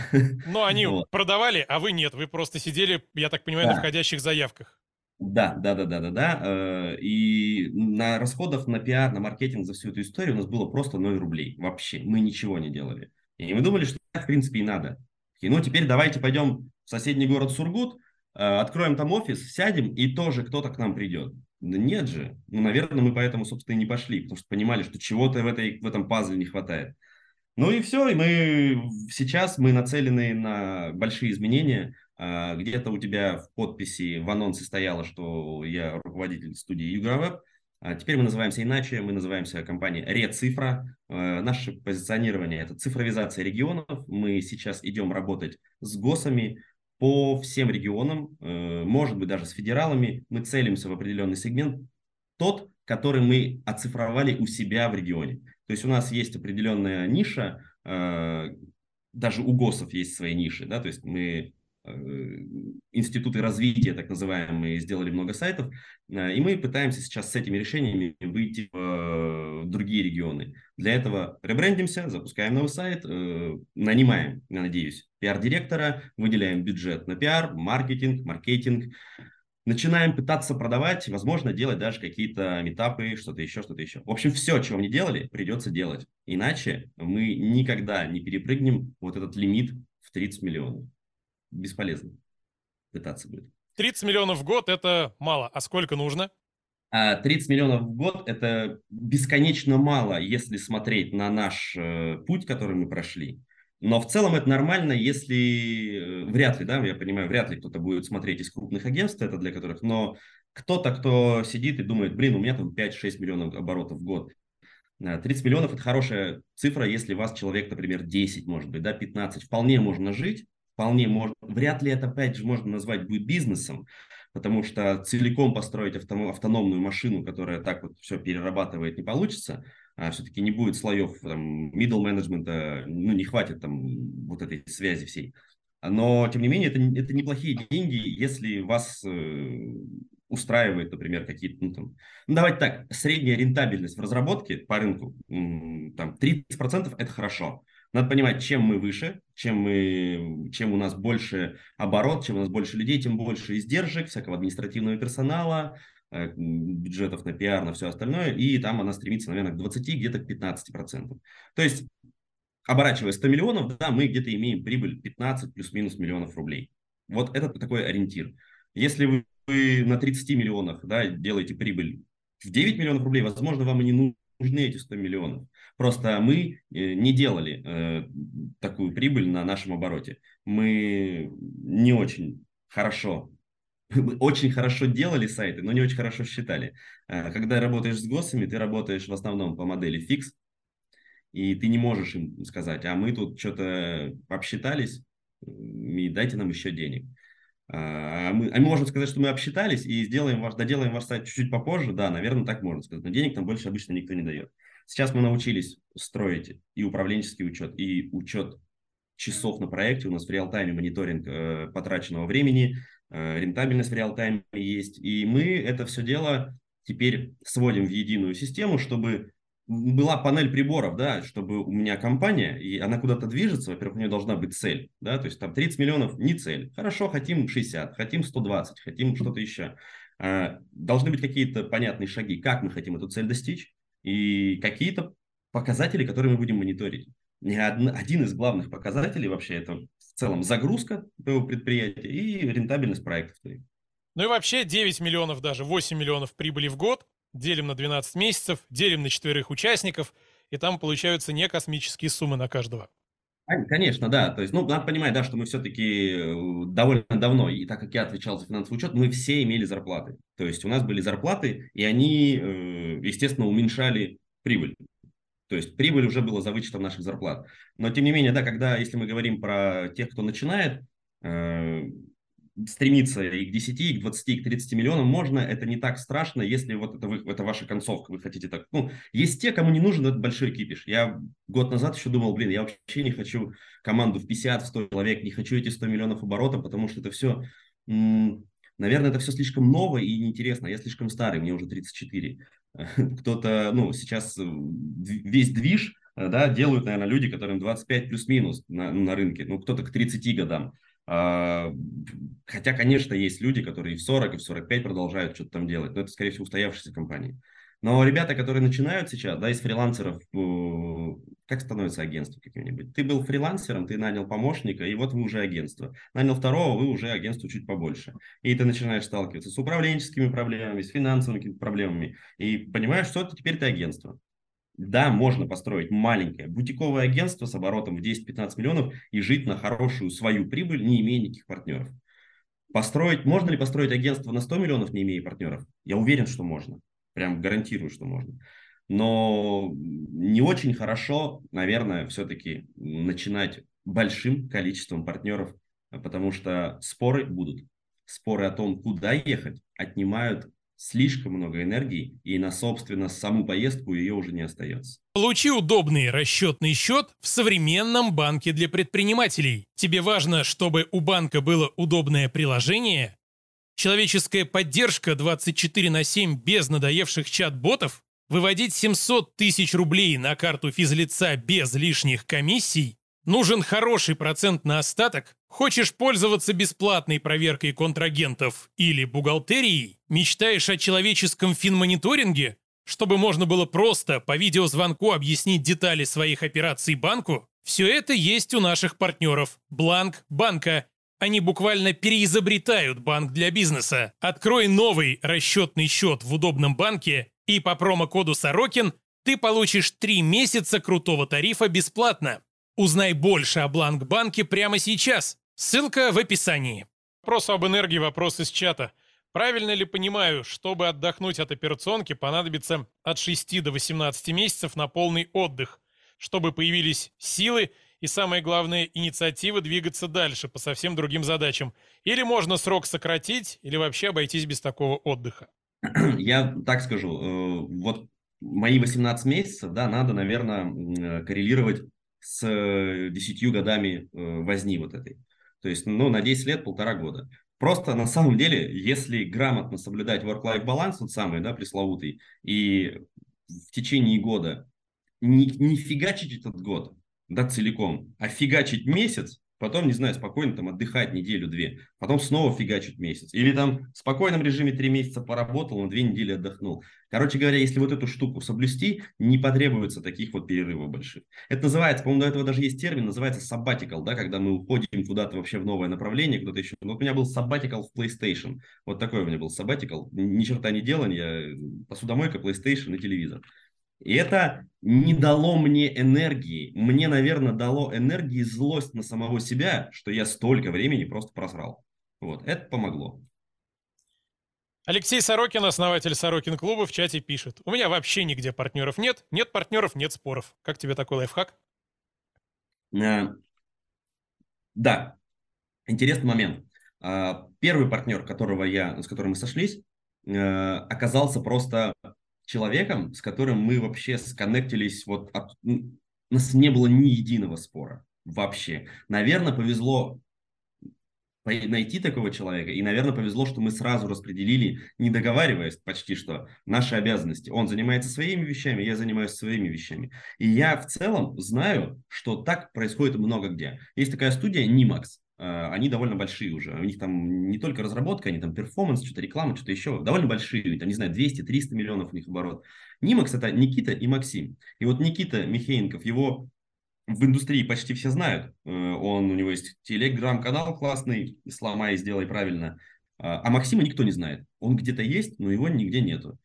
Но они вот. продавали, а вы нет, вы просто сидели, я так понимаю, да. на входящих заявках. Да, да, да, да, да, да. И на расходах на пиар, на маркетинг за всю эту историю у нас было просто 0 рублей. Вообще. Мы ничего не делали. И мы думали, что в принципе и надо. И ну теперь давайте пойдем в соседний город Сургут, э, откроем там офис, сядем, и тоже кто-то к нам придет. Да нет же. Ну, наверное, мы поэтому, собственно, и не пошли, потому что понимали, что чего-то в, этой, в этом пазле не хватает. Ну и все, и мы сейчас мы нацелены на большие изменения. А, где-то у тебя в подписи в анонсе стояло, что я руководитель студии Югровеб. А теперь мы называемся иначе, мы называемся компанией Рецифра. Э, наше позиционирование – это цифровизация регионов. Мы сейчас идем работать с ГОСами по всем регионам, э, может быть, даже с федералами. Мы целимся в определенный сегмент, тот, который мы оцифровали у себя в регионе. То есть у нас есть определенная ниша, даже у ГОСов есть свои ниши, да, то есть мы институты развития, так называемые, сделали много сайтов, э, и мы пытаемся сейчас с этими решениями выйти в э, другие регионы. Для этого ребрендимся, запускаем новый сайт, нанимаем, я надеюсь, пиар-директора, выделяем бюджет на пиар, маркетинг, маркетинг, начинаем пытаться продавать, возможно, делать даже какие-то метапы, что-то еще, что-то еще. В общем, все, чего мы не делали, придется делать. Иначе мы никогда не перепрыгнем вот этот лимит в 30 миллионов бесполезно пытаться будет. 30 миллионов в год – это мало. А сколько нужно? 30 а миллионов в год – это бесконечно мало, если смотреть на наш э, путь, который мы прошли. Но в целом это нормально, если... Э, вряд ли, да, я понимаю, вряд ли кто-то будет смотреть из крупных агентств, это для которых... Но кто-то, кто сидит и думает, блин, у меня там 5-6 миллионов оборотов в год. 30 э, миллионов – это хорошая цифра, если вас человек, например, 10, может быть, да, 15. Вполне можно жить, вполне можно, вряд ли это опять же можно назвать будет бизнесом, потому что целиком построить автономную машину, которая так вот все перерабатывает, не получится, а все-таки не будет слоев там, middle менеджмента, ну не хватит там вот этой связи всей. Но, тем не менее, это, это неплохие деньги, если вас э, устраивает, например, какие-то, ну, там, ну, давайте так, средняя рентабельность в разработке по рынку, там, 30% это хорошо. Надо понимать, чем мы выше, чем, мы, чем у нас больше оборот, чем у нас больше людей, тем больше издержек, всякого административного персонала, э, бюджетов на пиар, на все остальное, и там она стремится, наверное, к 20, где-то к 15%. То есть, оборачивая 100 миллионов, да, мы где-то имеем прибыль 15 плюс-минус миллионов рублей. Вот это такой ориентир. Если вы на 30 миллионах да, делаете прибыль в 9 миллионов рублей, возможно, вам и не нужны эти 100 миллионов. Просто мы э, не делали э, такую прибыль на нашем обороте. Мы не очень хорошо очень хорошо делали сайты, но не очень хорошо считали. Э, когда работаешь с ГОСами, ты работаешь в основном по модели фикс, и ты не можешь им сказать, а мы тут что-то обсчитались, и дайте нам еще денег. А мы, а мы можем сказать, что мы обсчитались и сделаем ваш, доделаем ваш сайт чуть-чуть попозже. Да, наверное, так можно сказать. Но денег там больше обычно никто не дает. Сейчас мы научились строить и управленческий учет, и учет часов на проекте. У нас в реал-тайме мониторинг э, потраченного времени, э, рентабельность в реал-тайме есть. И мы это все дело теперь сводим в единую систему, чтобы была панель приборов, да, чтобы у меня компания, и она куда-то движется, во-первых, у нее должна быть цель, да, то есть там 30 миллионов не цель. Хорошо, хотим 60, хотим 120, хотим что-то еще. А, должны быть какие-то понятные шаги, как мы хотим эту цель достичь, и какие-то показатели, которые мы будем мониторить. Один из главных показателей вообще это в целом загрузка твоего предприятия и рентабельность проектов. Ну и вообще 9 миллионов, даже 8 миллионов прибыли в год делим на 12 месяцев, делим на четверых участников, и там получаются не космические суммы на каждого. Конечно, да. То есть, ну, надо понимать, да, что мы все-таки э, довольно давно, и так как я отвечал за финансовый учет, мы все имели зарплаты. То есть у нас были зарплаты, и они, э, естественно, уменьшали прибыль. То есть прибыль уже была за вычетом наших зарплат. Но тем не менее, да, когда, если мы говорим про тех, кто начинает, э, стремиться и к 10, и к 20, и к 30 миллионам можно, это не так страшно, если вот это, вы, это ваша концовка, вы хотите так. Ну, есть те, кому не нужен этот большой кипиш. Я год назад еще думал, блин, я вообще не хочу команду в 50, в 100 человек, не хочу эти 100 миллионов оборотов, потому что это все, наверное, это все слишком ново и неинтересно. Я слишком старый, мне уже 34. Кто-то, ну, сейчас э, весь движ, э, да, делают, наверное, люди, которым 25 плюс-минус на, на рынке, ну, кто-то к 30 годам. А, хотя, конечно, есть люди, которые и в 40, и в 45 продолжают что-то там делать, но это, скорее всего, устоявшиеся компании. Но ребята, которые начинают сейчас, да, из фрилансеров, э, как становится агентство каким-нибудь? Ты был фрилансером, ты нанял помощника, и вот вы уже агентство. Нанял второго, вы уже агентство чуть побольше. И ты начинаешь сталкиваться с управленческими проблемами, с финансовыми проблемами, и понимаешь, что это теперь ты агентство. Да, можно построить маленькое бутиковое агентство с оборотом в 10-15 миллионов и жить на хорошую свою прибыль, не имея никаких партнеров. Построить, можно ли построить агентство на 100 миллионов, не имея партнеров? Я уверен, что можно. Прям гарантирую, что можно. Но не очень хорошо, наверное, все-таки начинать большим количеством партнеров, потому что споры будут. Споры о том, куда ехать, отнимают слишком много энергии, и на, собственно, саму поездку ее уже не остается. Получи удобный расчетный счет в современном банке для предпринимателей. Тебе важно, чтобы у банка было удобное приложение, человеческая поддержка 24 на 7 без надоевших чат-ботов, выводить 700 тысяч рублей на карту физлица без лишних комиссий, нужен хороший процент на остаток, Хочешь пользоваться бесплатной проверкой контрагентов или бухгалтерией? Мечтаешь о человеческом финмониторинге? Чтобы можно было просто по видеозвонку объяснить детали своих операций банку? Все это есть у наших партнеров. Бланк банка. Они буквально переизобретают банк для бизнеса. Открой новый расчетный счет в удобном банке и по промокоду Сорокин ты получишь 3 месяца крутого тарифа бесплатно. Узнай больше о Бланк-банке прямо сейчас. Ссылка в описании. Вопрос об энергии, вопрос из чата. Правильно ли понимаю, чтобы отдохнуть от операционки, понадобится от 6 до 18 месяцев на полный отдых, чтобы появились силы и, самое главное, инициатива двигаться дальше по совсем другим задачам? Или можно срок сократить, или вообще обойтись без такого отдыха? Я так скажу, э, вот мои 18 месяцев, да, надо, наверное, коррелировать с 10 э, годами э, возни вот этой. То есть, ну, на 10 лет, полтора года. Просто на самом деле, если грамотно соблюдать work-life баланс, тот самый, да, пресловутый, и в течение года не, не фигачить этот год, да, целиком, а фигачить месяц, потом, не знаю, спокойно там отдыхать неделю-две, потом снова фигачить месяц. Или там в спокойном режиме три месяца поработал, на две недели отдохнул. Короче говоря, если вот эту штуку соблюсти, не потребуется таких вот перерывов больших. Это называется, по-моему, до этого даже есть термин, называется sabbatical, да, когда мы уходим куда-то вообще в новое направление, куда-то еще. Вот у меня был sabbatical в PlayStation. Вот такой у меня был sabbatical. Ни черта не делания, посудомойка, PlayStation и телевизор. И это не дало мне энергии. Мне, наверное, дало энергии злость на самого себя, что я столько времени просто просрал. Вот, это помогло. Алексей Сорокин, основатель Сорокин клуба, в чате пишет. У меня вообще нигде партнеров нет. Нет партнеров, нет споров. Как тебе такой лайфхак? А, да, интересный момент. А, первый партнер, которого я, с которым мы сошлись, а, оказался просто человеком, с которым мы вообще сконнектились, вот от, у нас не было ни единого спора вообще. Наверное, повезло найти такого человека, и, наверное, повезло, что мы сразу распределили, не договариваясь почти что, наши обязанности. Он занимается своими вещами, я занимаюсь своими вещами. И я в целом знаю, что так происходит много где. Есть такая студия Nimax, они довольно большие уже. У них там не только разработка, они там перформанс, что-то реклама, что-то еще. Довольно большие, там, не знаю, 200-300 миллионов у них оборот. Нимакс – это Никита и Максим. И вот Никита Михеенков, его в индустрии почти все знают. Э, он, у него есть телеграм-канал классный, сломай, сделай правильно. А, а Максима никто не знает. Он где-то есть, но его нигде нету.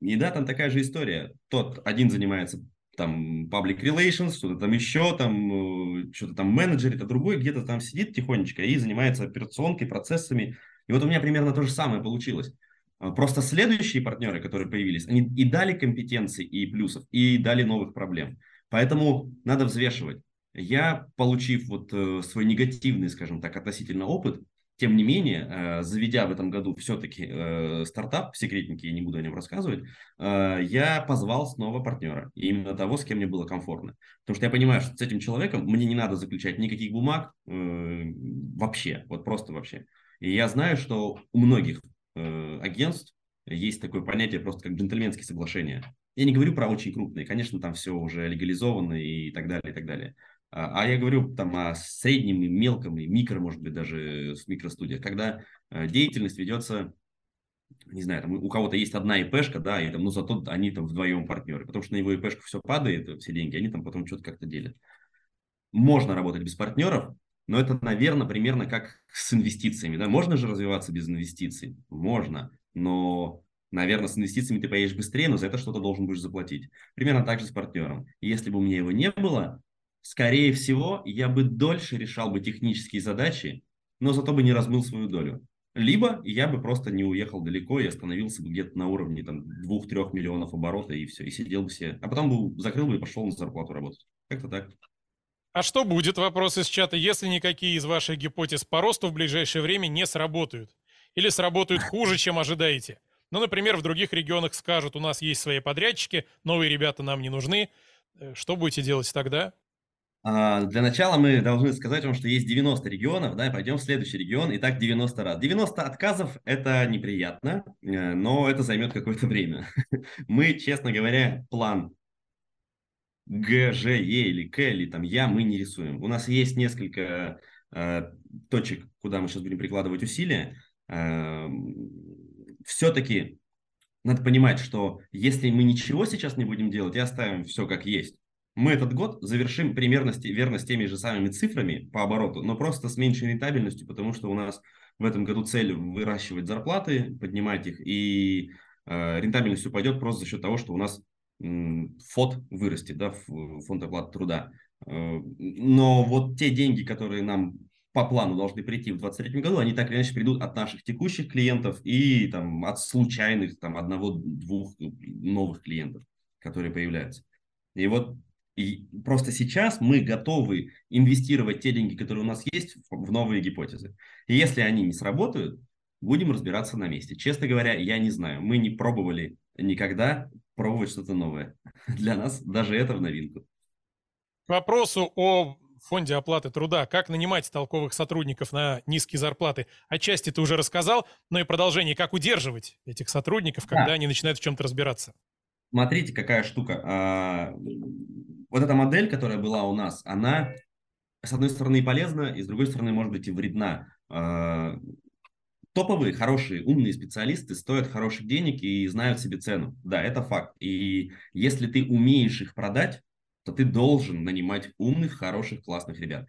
И да, там такая же история. Тот один занимается там public relations, что-то там еще, там э, что-то там менеджерит, а другой где-то там сидит тихонечко и занимается операционкой, процессами. И вот у меня примерно то же самое получилось. А, просто следующие партнеры, которые появились, они и дали компетенции и плюсов, и дали новых проблем. Поэтому надо взвешивать. Я, получив вот э, свой негативный, скажем так, относительно опыт, тем не менее, э, заведя в этом году все-таки э, стартап, секретники, я не буду о нем рассказывать, э, я позвал снова партнера, именно того, с кем мне было комфортно. Потому что я понимаю, что с этим человеком мне не надо заключать никаких бумаг вообще, вот просто вообще. И я знаю, что у многих агентств есть такое понятие просто как джентльменские соглашения. Я не говорю про очень крупные, конечно, там все уже легализовано и так далее, и так далее. А, а я говорю там о среднем и мелком, и микро, может быть, даже с микростудия, когда э, деятельность ведется, не знаю, там у кого-то есть одна ИПшка, да, и там, ну, зато они там вдвоем партнеры, потому что на его ИПшку все падает, все деньги, они там потом что-то как-то делят. Можно работать без партнеров, но это, наверное, примерно как с инвестициями, да, можно же развиваться без инвестиций? Можно, но Наверное, с инвестициями ты поедешь быстрее, но за это что-то должен будешь заплатить. Примерно так же с партнером. Если бы у меня его не было, скорее всего, я бы дольше решал бы технические задачи, но зато бы не размыл свою долю. Либо я бы просто не уехал далеко и остановился бы где-то на уровне там 2-3 миллионов оборота и все, и сидел бы себе. А потом бы закрыл бы и пошел на зарплату работать. Как-то так. А что будет, вопрос из чата, если никакие из ваших гипотез по росту в ближайшее время не сработают? Или сработают хуже, чем ожидаете? Ну, например, в других регионах скажут, у нас есть свои подрядчики, новые ребята нам не нужны. Э, что будете делать тогда? А, для начала мы должны сказать вам, что есть 90 регионов, да, и пойдем в следующий регион, и так 90 раз. 90 отказов – это неприятно, э, но это займет какое-то время. Мы, честно говоря, план Г, Ж, Е или К, или там Я мы не рисуем. У нас есть несколько э, точек, куда мы сейчас будем прикладывать усилия. Э, все-таки надо понимать, что если мы ничего сейчас не будем делать и оставим все как есть, мы этот год завершим примерно верно с теми же самыми цифрами по обороту, но просто с меньшей рентабельностью, потому что у нас в этом году цель выращивать зарплаты, поднимать их, и э, рентабельность упадет просто за счет того, что у нас э, ФОД вырастет, да, фонд оплаты труда. Э, но вот те деньги, которые нам по плану должны прийти в 2023 году, они так или иначе придут от наших текущих клиентов и там, от случайных там, одного-двух новых клиентов, которые появляются. И вот и просто сейчас мы готовы инвестировать те деньги, которые у нас есть, в новые гипотезы. И если они не сработают, будем разбираться на месте. Честно говоря, я не знаю. Мы не пробовали никогда пробовать что-то новое. Для нас даже это в новинку. К вопросу о фонде оплаты труда, как нанимать толковых сотрудников на низкие зарплаты, отчасти ты уже рассказал, но и продолжение, как удерживать этих сотрудников, когда да. они начинают в чем-то разбираться. Смотрите, какая штука. Вот эта модель, которая была у нас, она с одной стороны полезна, и с другой стороны может быть и вредна. А, топовые, хорошие, умные специалисты стоят хороших денег и знают себе цену. Да, это факт. И если ты умеешь их продать, то ты должен нанимать умных, хороших, классных ребят.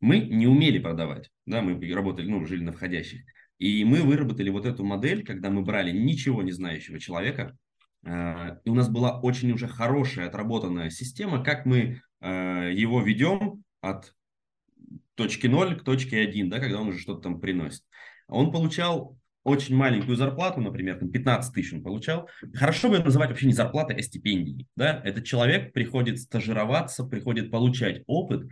Мы не умели продавать, да, мы работали, ну, жили на входящих. И мы выработали вот эту модель, когда мы брали ничего не знающего человека, и у нас была очень уже хорошая отработанная система, как мы э, его ведем от точки 0 к точке 1, да, когда он уже что-то там приносит. Он получал очень маленькую зарплату, например, там 15 тысяч он получал. Хорошо бы это называть вообще не зарплатой, а стипендией. Да? Этот человек приходит стажироваться, приходит получать опыт,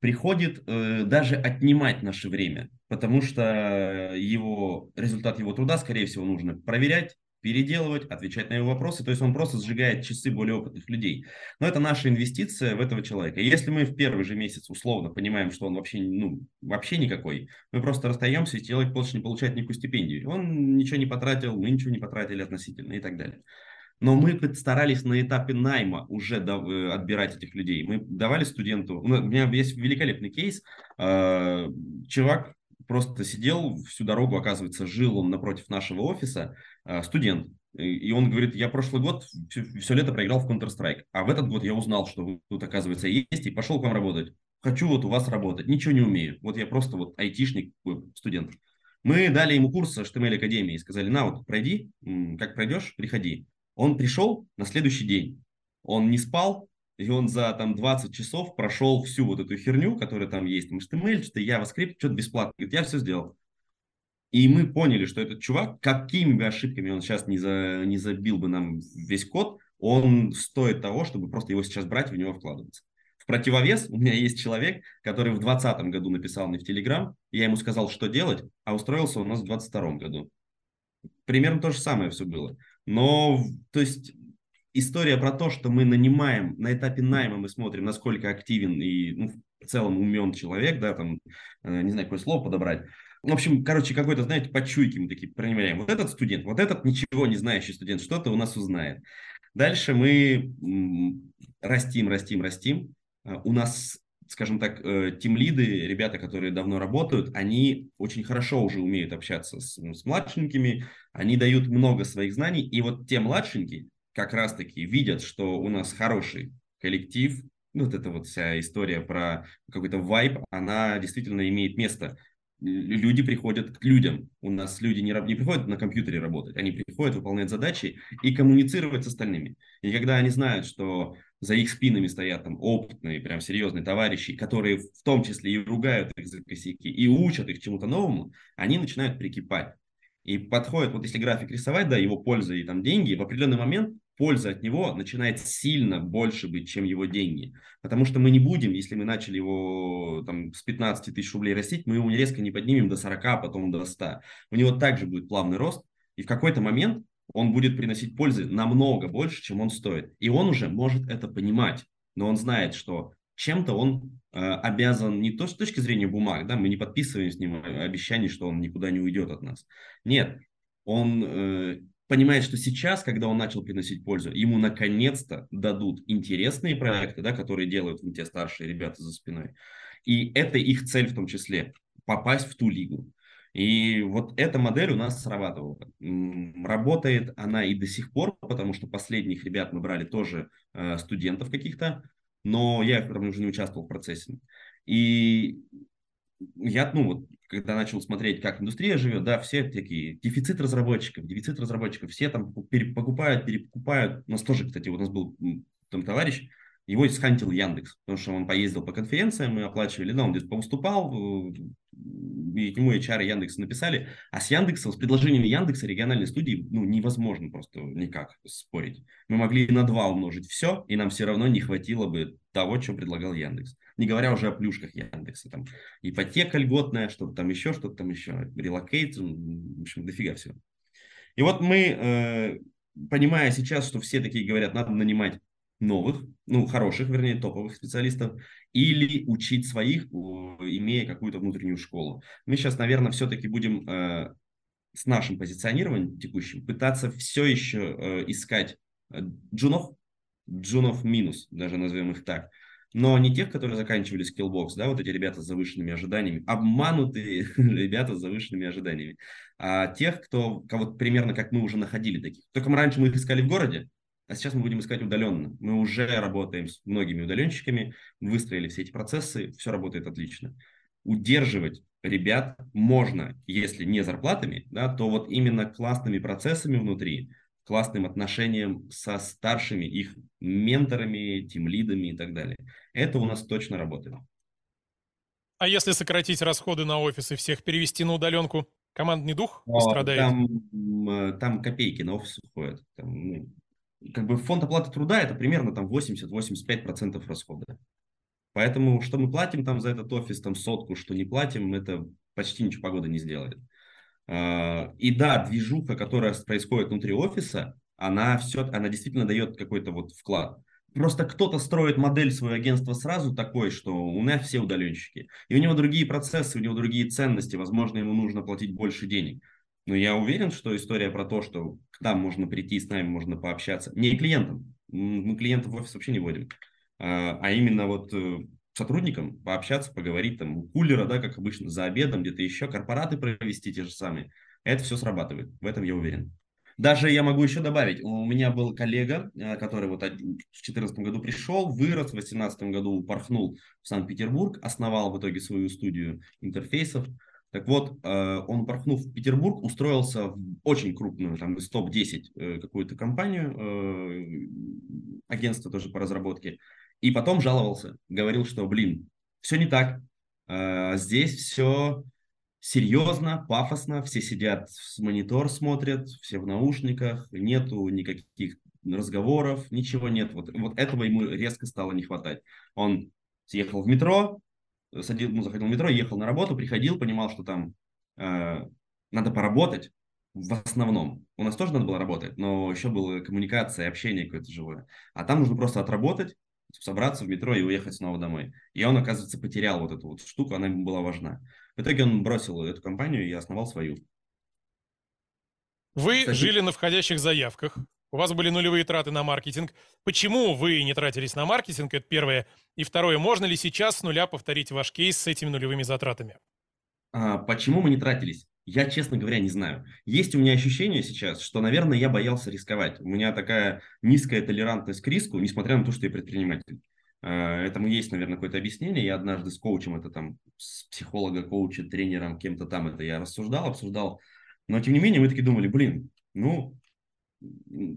приходит э, даже отнимать наше время, потому что его, результат его труда, скорее всего, нужно проверять, переделывать, отвечать на его вопросы. То есть он просто сжигает часы более опытных людей. Но это наша инвестиция в этого человека. Если мы в первый же месяц условно понимаем, что он вообще, ну, вообще никакой, мы просто расстаемся, и человек больше не получает никакую стипендию. Он ничего не потратил, мы ничего не потратили относительно и так далее. Но мы старались на этапе найма уже э, отбирать этих людей. Мы давали студенту, у меня есть великолепный кейс, а, чувак просто сидел всю дорогу, оказывается, жил он напротив нашего офиса, а, студент. И он говорит, я прошлый год все, все лето проиграл в Counter-Strike, а в этот год я узнал, что вы тут, оказывается, есть, и пошел к вам работать. Хочу вот у вас работать, ничего не умею. Вот я просто вот айтишник, студент. Мы дали ему курс HTML Академии и сказали, на вот пройди, как пройдешь, приходи. Он пришел на следующий день. Он не спал, и он за там 20 часов прошел всю вот эту херню, которая там есть, там HTML, что-то JavaScript, что-то бесплатно. Говорит, я все сделал. И мы поняли, что этот чувак, какими бы ошибками он сейчас не, за, не забил бы нам весь код, он стоит того, чтобы просто его сейчас брать и в него вкладываться. В противовес у меня есть человек, который в 2020 году написал мне в Телеграм, я ему сказал, что делать, а устроился у нас в 2022 году. Примерно то же самое все было. Но, то есть, история про то, что мы нанимаем, на этапе найма мы смотрим, насколько активен и ну, в целом умен человек, да, там, э, не знаю, какое слово подобрать. В общем, короче, какой-то, знаете, по чуйке мы такие проверяем. Вот этот студент, вот этот ничего не знающий студент что-то у нас узнает. Дальше мы растим, растим, растим. Э, у нас, скажем так, э, тим-лиды, ребята, которые давно работают, они очень хорошо уже умеют общаться с, с младшенькими, они дают много своих знаний, и вот те младшенькие, как раз-таки видят, что у нас хороший коллектив, ну, вот эта вот вся история про какой-то вайб, она действительно имеет место. Люди приходят к людям. У нас люди не, не приходят на компьютере работать, они приходят выполнять задачи и коммуницировать с остальными. И когда они знают, что за их спинами стоят там опытные, прям серьезные товарищи, которые в том числе и ругают их за косяки, и учат их чему-то новому, они начинают прикипать. И подходит, вот если график рисовать, да, его польза и там деньги, в определенный момент польза от него начинает сильно больше быть, чем его деньги. Потому что мы не будем, если мы начали его там, с 15 тысяч рублей растить, мы его резко не поднимем до 40, а потом до 100. У него также будет плавный рост, и в какой-то момент он будет приносить пользы намного больше, чем он стоит. И он уже может это понимать, но он знает, что чем-то он э, обязан не то с точки зрения бумаг, да, мы не подписываем с ним обещание, что он никуда не уйдет от нас. Нет, он э, понимает, что сейчас, когда он начал приносить пользу, ему наконец-то дадут интересные проекты, да, которые делают те старшие ребята за спиной. И это их цель в том числе, попасть в ту лигу. И вот эта модель у нас срабатывала. Работает она и до сих пор, потому что последних ребят мы брали тоже э, студентов каких-то, но я там уже не участвовал в процессе. И я, ну вот, когда начал смотреть, как индустрия живет, да, все такие, дефицит разработчиков, дефицит разработчиков, все там покупают, перекупают. У нас тоже, кстати, у нас был там товарищ, его схантил Яндекс, потому что он поездил по конференциям, мы оплачивали, да, он где-то повыступал, э, и к нему HR Яндекса написали, а с Яндексом, с предложениями Яндекса региональной студии, ну, невозможно просто никак спорить. Мы могли на два умножить все, и нам все равно не хватило бы того, что предлагал Яндекс. Не говоря уже о плюшках Яндекса, там, ипотека льготная, что-то там еще, что-то там еще, релокейт, в общем, дофига всего. И вот мы, э, понимая сейчас, что все такие говорят, надо нанимать новых, ну, хороших, вернее, топовых специалистов, или учить своих, имея какую-то внутреннюю школу. Мы сейчас, наверное, все-таки будем э, с нашим позиционированием текущим пытаться все еще э, искать э, джунов, джунов минус, даже назовем их так, но не тех, которые заканчивали Skillbox, да, вот эти ребята с завышенными ожиданиями, обманутые ребята с завышенными ожиданиями, а тех, кто, кого примерно как мы уже находили таких. Только мы раньше мы их искали в городе, а сейчас мы будем искать удаленно. Мы уже работаем с многими удаленщиками, выстроили все эти процессы, все работает отлично. Удерживать ребят можно, если не зарплатами, да, то вот именно классными процессами внутри, классным отношением со старшими их менторами, тимлидами и так далее. Это у нас точно работает. А если сократить расходы на офис и всех перевести на удаленку, командный дух пострадает? Там, там копейки на офис уходят. Там, ну, как бы фонд оплаты труда это примерно там 80-85% расхода. Поэтому что мы платим там за этот офис, там сотку, что не платим, это почти ничего погода не сделает. А, и да, движуха, которая происходит внутри офиса, она все, она действительно дает какой-то вот вклад. Просто кто-то строит модель своего агентства сразу такой, что у нас все удаленщики. И у него другие процессы, у него другие ценности, возможно, ему нужно платить больше денег. Но я уверен, что история про то, что к нам можно прийти, с нами можно пообщаться, не клиентам, мы клиентов в офис вообще не вводим, а, а именно вот э, сотрудникам пообщаться, поговорить там у кулера, да, как обычно, за обедом, где-то еще, корпораты провести те же самые. Это все срабатывает, в этом я уверен. Даже я могу еще добавить, у меня был коллега, э, который вот в 2014 году пришел, вырос, в 2018 году порхнул в Санкт-Петербург, основал в итоге свою студию интерфейсов, так вот, э, он, порхнув в Петербург, устроился в очень крупную, там, из топ-10 э, какую-то компанию, э, агентство тоже по разработке, и потом жаловался, говорил, что, блин, все не так, здесь все серьезно, пафосно, все сидят с монитор смотрят, все в наушниках, нету никаких разговоров, ничего нет. Вот, вот этого ему резко стало не хватать. Он съехал в метро, садил, ну, заходил в метро, ехал на работу, приходил, понимал, что там э, надо поработать в основном. У нас тоже надо было работать, но еще была коммуникация, общение какое-то живое. А там нужно просто отработать, собраться в метро и уехать снова домой. И он, оказывается, потерял вот эту вот штуку, она ему была важна. В итоге он бросил эту компанию и основал свою. Вы Кстати, жили на входящих заявках, у вас были нулевые траты на маркетинг. Почему вы не тратились на маркетинг? Это первое. И второе, можно ли сейчас с нуля повторить ваш кейс с этими нулевыми затратами? А, почему мы не тратились? Я, честно говоря, не знаю. Есть у меня ощущение сейчас, что, наверное, я боялся рисковать. У меня такая низкая толерантность к риску, несмотря на то, что я предприниматель. А, этому есть, наверное, какое-то объяснение. Я однажды с коучем, это там с психолога, коуча, тренером, кем-то там это я рассуждал, обсуждал. Но, тем не менее, мы таки думали, блин, ну,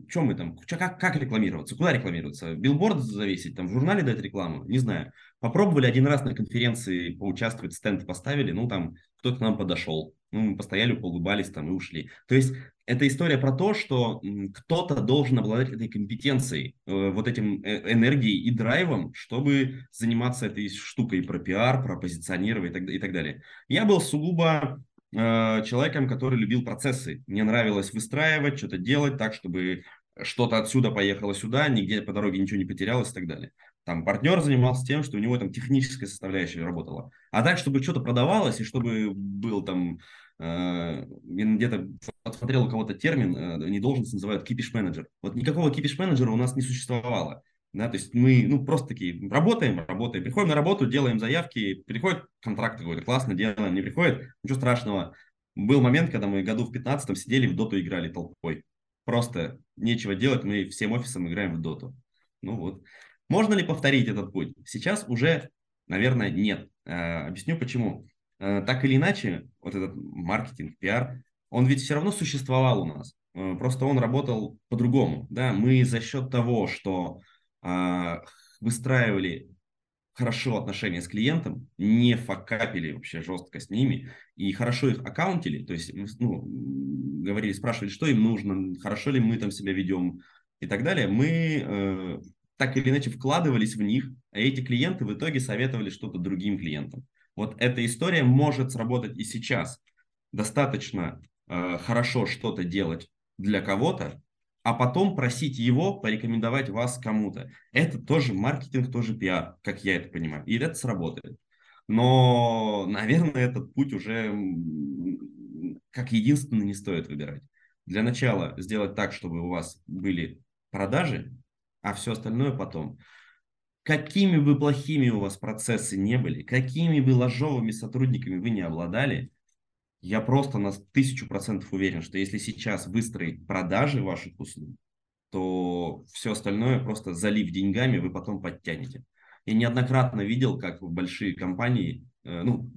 чем мы там, как, как рекламироваться, куда рекламироваться, билборд завесить, там в журнале дать рекламу, не знаю. Попробовали один раз на конференции поучаствовать, стенд поставили, ну там кто-то к нам подошел, ну, мы постояли, поулыбались там и ушли. То есть это история про то, что кто-то должен обладать этой компетенцией, э, вот этим э, энергией и драйвом, чтобы заниматься этой штукой про пиар, про позиционирование и так, и так далее. Я был сугубо Э, человеком, который любил процессы. Мне нравилось выстраивать, что-то делать так, чтобы что-то отсюда поехало сюда, нигде по дороге ничего не потерялось и так далее. Там партнер занимался тем, что у него там техническая составляющая работала. А так, чтобы что-то продавалось и чтобы был там э, где-то посмотрел у кого-то термин, э, не должен называют кипиш менеджер. Вот никакого кипиш менеджера у нас не существовало. Да, то есть мы ну, просто такие работаем, работаем, приходим на работу, делаем заявки, приходит контракт какой-то, классно делаем, не приходит, ничего страшного. Был момент, когда мы году в 15 сидели в доту играли толпой. Просто нечего делать, мы всем офисом играем в доту. Ну вот. Можно ли повторить этот путь? Сейчас уже, наверное, нет. Э, объясню почему. Э, так или иначе, вот этот маркетинг, пиар, он ведь все равно существовал у нас. Э, просто он работал по-другому. Да? Мы за счет того, что выстраивали хорошо отношения с клиентом, не факапили вообще жестко с ними и хорошо их аккаунтили, то есть ну, говорили, спрашивали, что им нужно, хорошо ли мы там себя ведем и так далее, мы э, так или иначе вкладывались в них, а эти клиенты в итоге советовали что-то другим клиентам. Вот эта история может сработать и сейчас. Достаточно э, хорошо что-то делать для кого-то, а потом просить его порекомендовать вас кому-то. Это тоже маркетинг, тоже пиар, как я это понимаю. И это сработает. Но, наверное, этот путь уже как единственный не стоит выбирать. Для начала сделать так, чтобы у вас были продажи, а все остальное потом. Какими бы плохими у вас процессы не были, какими бы ложовыми сотрудниками вы не обладали, я просто на тысячу процентов уверен, что если сейчас выстроить продажи ваших услуг, то все остальное просто залив деньгами вы потом подтянете. Я неоднократно видел, как большие компании, э, ну,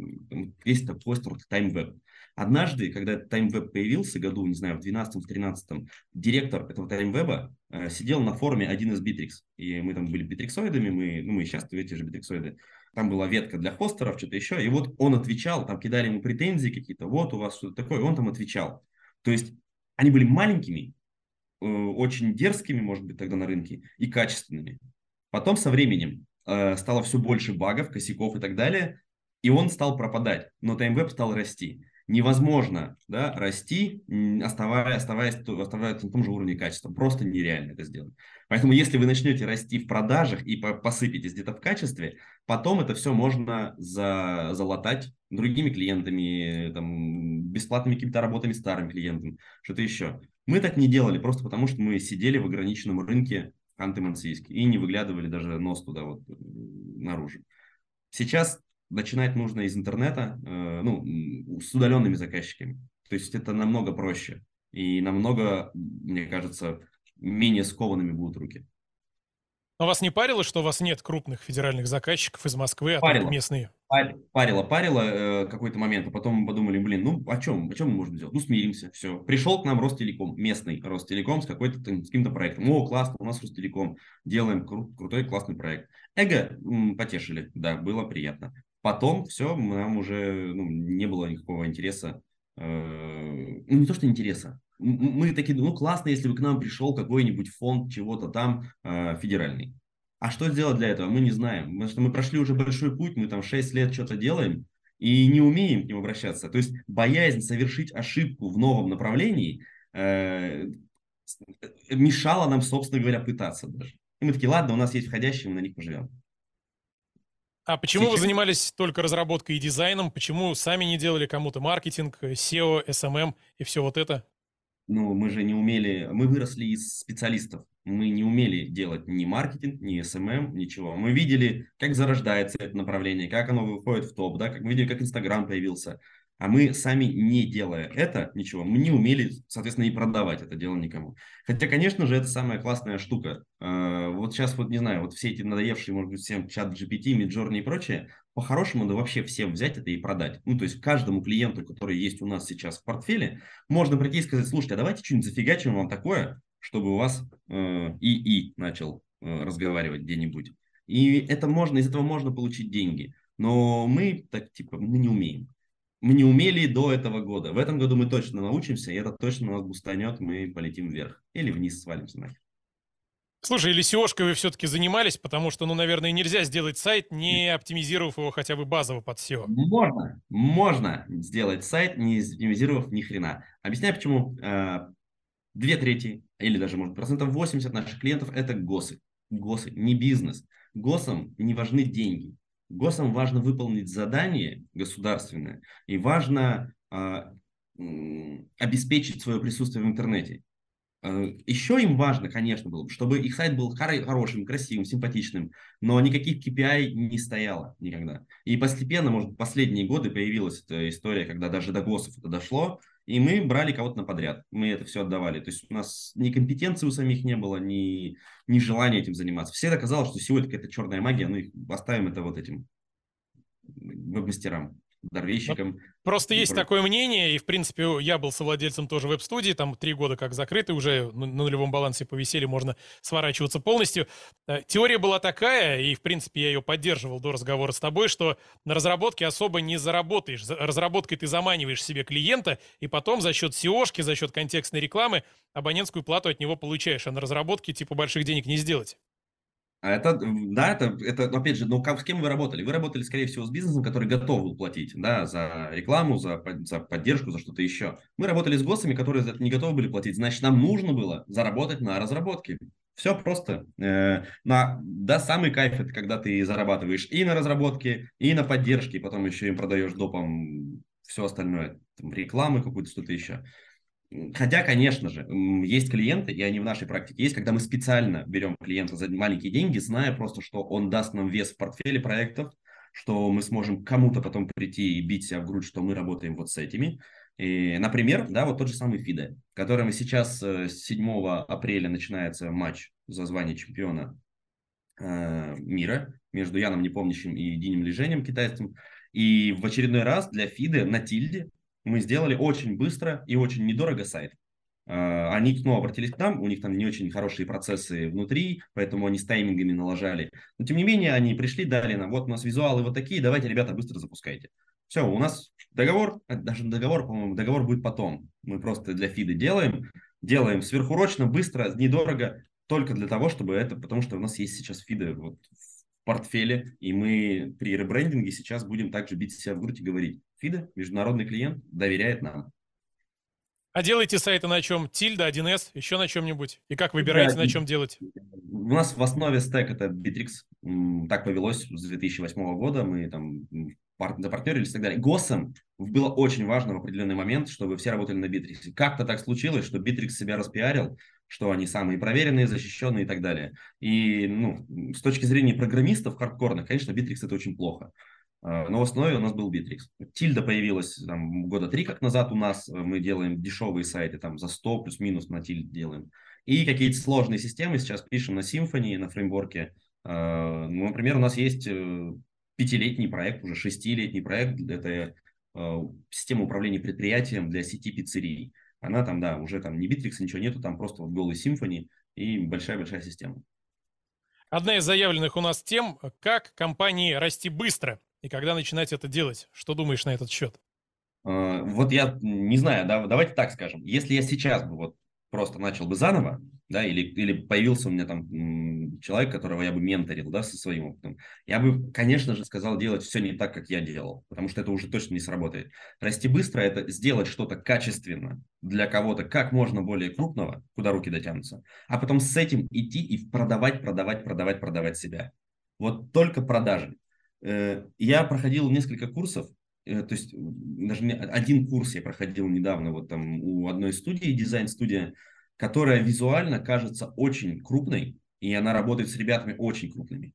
есть такой постер TimeWeb. Однажды, когда TimeWeb появился, году, не знаю, в 12-13, директор этого TimeWeb э, сидел на форуме один из Bittrex. И мы там были битриксоидами, мы, ну, мы сейчас эти же битриксоиды там была ветка для хостеров, что-то еще, и вот он отвечал, там кидали ему претензии какие-то, вот у вас что-то такое, и он там отвечал. То есть они были маленькими, э, очень дерзкими, может быть, тогда на рынке, и качественными. Потом со временем э, стало все больше багов, косяков и так далее, и он стал пропадать, но TimeWeb стал расти невозможно да, расти, оставаясь, оставаясь, оставаясь на том же уровне качества. Просто нереально это сделать. Поэтому если вы начнете расти в продажах и посыпетесь где-то в качестве, потом это все можно за, залатать другими клиентами, там, бесплатными какими-то работами старым клиентам, что-то еще. Мы так не делали, просто потому что мы сидели в ограниченном рынке Ханты-Мансийске и не выглядывали даже нос туда вот наружу. Сейчас начинать нужно из интернета, э, ну, с удаленными заказчиками. То есть это намного проще и намного, мне кажется, менее скованными будут руки. Но вас не парило, что у вас нет крупных федеральных заказчиков из Москвы, а парило. только местные? Парило, парило э, какой-то момент, а потом мы подумали, блин, ну о чем, о чем мы можем сделать? Ну смиримся, все. Пришел к нам Ростелеком, местный Ростелеком с какой-то с каким-то проектом. О, классно, у нас Ростелеком, делаем кру- крутой, классный проект. Эго м, потешили, да, было приятно. Потом все, нам уже ну, не было никакого интереса. Э, ну, не то, что интереса. Мы такие, ну, классно, если бы к нам пришел какой-нибудь фонд чего-то там э, федеральный. А что сделать для этого, мы не знаем. Потому что мы прошли уже большой путь, мы там 6 лет что-то делаем и не умеем к ним обращаться. То есть боязнь совершить ошибку в новом направлении э, мешала нам, собственно говоря, пытаться даже. И мы такие, ладно, у нас есть входящие, мы на них поживем. А почему Сейчас... вы занимались только разработкой и дизайном? Почему сами не делали кому-то маркетинг, SEO, SMM и все вот это? Ну, мы же не умели, мы выросли из специалистов. Мы не умели делать ни маркетинг, ни SMM, ничего. Мы видели, как зарождается это направление, как оно выходит в топ, да, как мы видели, как Инстаграм появился. А мы сами, не делая это, ничего, мы не умели, соответственно, и продавать это дело никому. Хотя, конечно же, это самая классная штука. А, вот сейчас, вот не знаю, вот все эти надоевшие, может быть, всем чат GPT, Midjourney и прочее, по-хорошему, да вообще всем взять это и продать. Ну, то есть каждому клиенту, который есть у нас сейчас в портфеле, можно прийти и сказать, слушайте, а давайте что-нибудь зафигачим вам такое, чтобы у вас э, ИИ начал э, разговаривать где-нибудь. И это можно, из этого можно получить деньги. Но мы так, типа, мы не умеем. Мы не умели до этого года. В этом году мы точно научимся, и это точно нас бустанет, мы полетим вверх. Или вниз свалимся нахер. Слушай, или SEO-шкой вы все-таки занимались, потому что, ну, наверное, нельзя сделать сайт, не оптимизировав его хотя бы базово под SEO. Можно, можно сделать сайт, не оптимизировав ни хрена. Объясняю почему. Э, две трети, или даже, может, процентов 80 наших клиентов – это ГОСы. ГОСы, не бизнес. ГОСам не важны деньги. ГОСам важно выполнить задание государственное, и важно э, обеспечить свое присутствие в интернете. Э, Еще им важно, конечно, было, чтобы их сайт был хорошим, красивым, симпатичным, но никаких KPI не стояло никогда. И постепенно, может, последние годы появилась эта история, когда даже до ГОСов это дошло, и мы брали кого-то на подряд. Мы это все отдавали. То есть у нас ни компетенции у самих не было, ни, ни желания этим заниматься. Всегда казалось, что сегодня какая-то черная магия, ну, оставим это вот этим веб-мастерам дорвейщикам. Просто есть прочее. такое мнение, и, в принципе, я был совладельцем тоже веб-студии, там три года как закрыты, уже на нулевом балансе повесели, можно сворачиваться полностью. Э, теория была такая, и, в принципе, я ее поддерживал до разговора с тобой, что на разработке особо не заработаешь. Разработкой ты заманиваешь себе клиента, и потом за счет SEO-шки, за счет контекстной рекламы абонентскую плату от него получаешь, а на разработке типа больших денег не сделать. А это, да, это, это, опять же, ну, как, с кем вы работали? Вы работали, скорее всего, с бизнесом, который готов был платить, да, за рекламу, за, за поддержку, за что-то еще. Мы работали с госами, которые за это не готовы были платить. Значит, нам нужно было заработать на разработке. Все просто. Э, на, да, самый кайф это когда ты зарабатываешь и на разработке, и на поддержке, и потом еще им продаешь допом все остальное, там, рекламы какую-то, что-то еще. Хотя, конечно же, есть клиенты, и они в нашей практике есть, когда мы специально берем клиента за маленькие деньги, зная просто, что он даст нам вес в портфеле проектов, что мы сможем кому-то потом прийти и бить себя в грудь, что мы работаем вот с этими. И, например, да, вот тот же самый ФИДЕ, которым сейчас э, с 7 апреля начинается матч за звание чемпиона э, мира между Яном Непомнящим и Динем Лежением китайским. И в очередной раз для ФИДы на тильде мы сделали очень быстро и очень недорого сайт. А, они снова обратились к нам, у них там не очень хорошие процессы внутри, поэтому они с таймингами налажали. Но тем не менее, они пришли, дали нам, вот у нас визуалы вот такие, давайте, ребята, быстро запускайте. Все, у нас договор, даже договор, по-моему, договор будет потом. Мы просто для фида делаем, делаем сверхурочно, быстро, недорого, только для того, чтобы это, потому что у нас есть сейчас фиды вот в портфеле, и мы при ребрендинге сейчас будем также бить себя в грудь и говорить, ФИДа, международный клиент, доверяет нам. А делаете сайты на чем? Тильда, 1С, еще на чем-нибудь? И как выбираете, да, на чем делать? У нас в основе стек это Bittrex. Так повелось с 2008 года. Мы там запартнерились и так далее. ГОСам было очень важно в определенный момент, чтобы все работали на Bittrex. Как-то так случилось, что Bittrex себя распиарил, что они самые проверенные, защищенные и так далее. И ну, с точки зрения программистов хардкорных, конечно, Bittrex это очень плохо. Но в основе у нас был Bittrex. Тильда появилась там, года три как назад у нас. Мы делаем дешевые сайты, там за 100 плюс-минус на Тильд делаем. И какие-то сложные системы сейчас пишем на Symfony, на фреймворке. А, ну, например, у нас есть э, пятилетний проект, уже шестилетний проект. Это э, система управления предприятием для сети пиццерий. Она там, да, уже там не Bittrex, ничего нету, там просто вот голый Symfony и большая-большая система. Одна из заявленных у нас тем, как компании расти быстро. И когда начинать это делать? Что думаешь на этот счет? А, вот я не знаю, да, давайте так скажем. Если я сейчас бы вот просто начал бы заново, да, или, или появился у меня там человек, которого я бы менторил, да, со своим опытом, я бы, конечно же, сказал делать все не так, как я делал, потому что это уже точно не сработает. Расти быстро – это сделать что-то качественно для кого-то, как можно более крупного, куда руки дотянутся, а потом с этим идти и продавать, продавать, продавать, продавать себя. Вот только продажи. Э, я проходил несколько курсов, э, то есть даже один курс я проходил недавно вот там у одной студии, дизайн-студия, которая визуально кажется очень крупной, и она работает с ребятами очень крупными.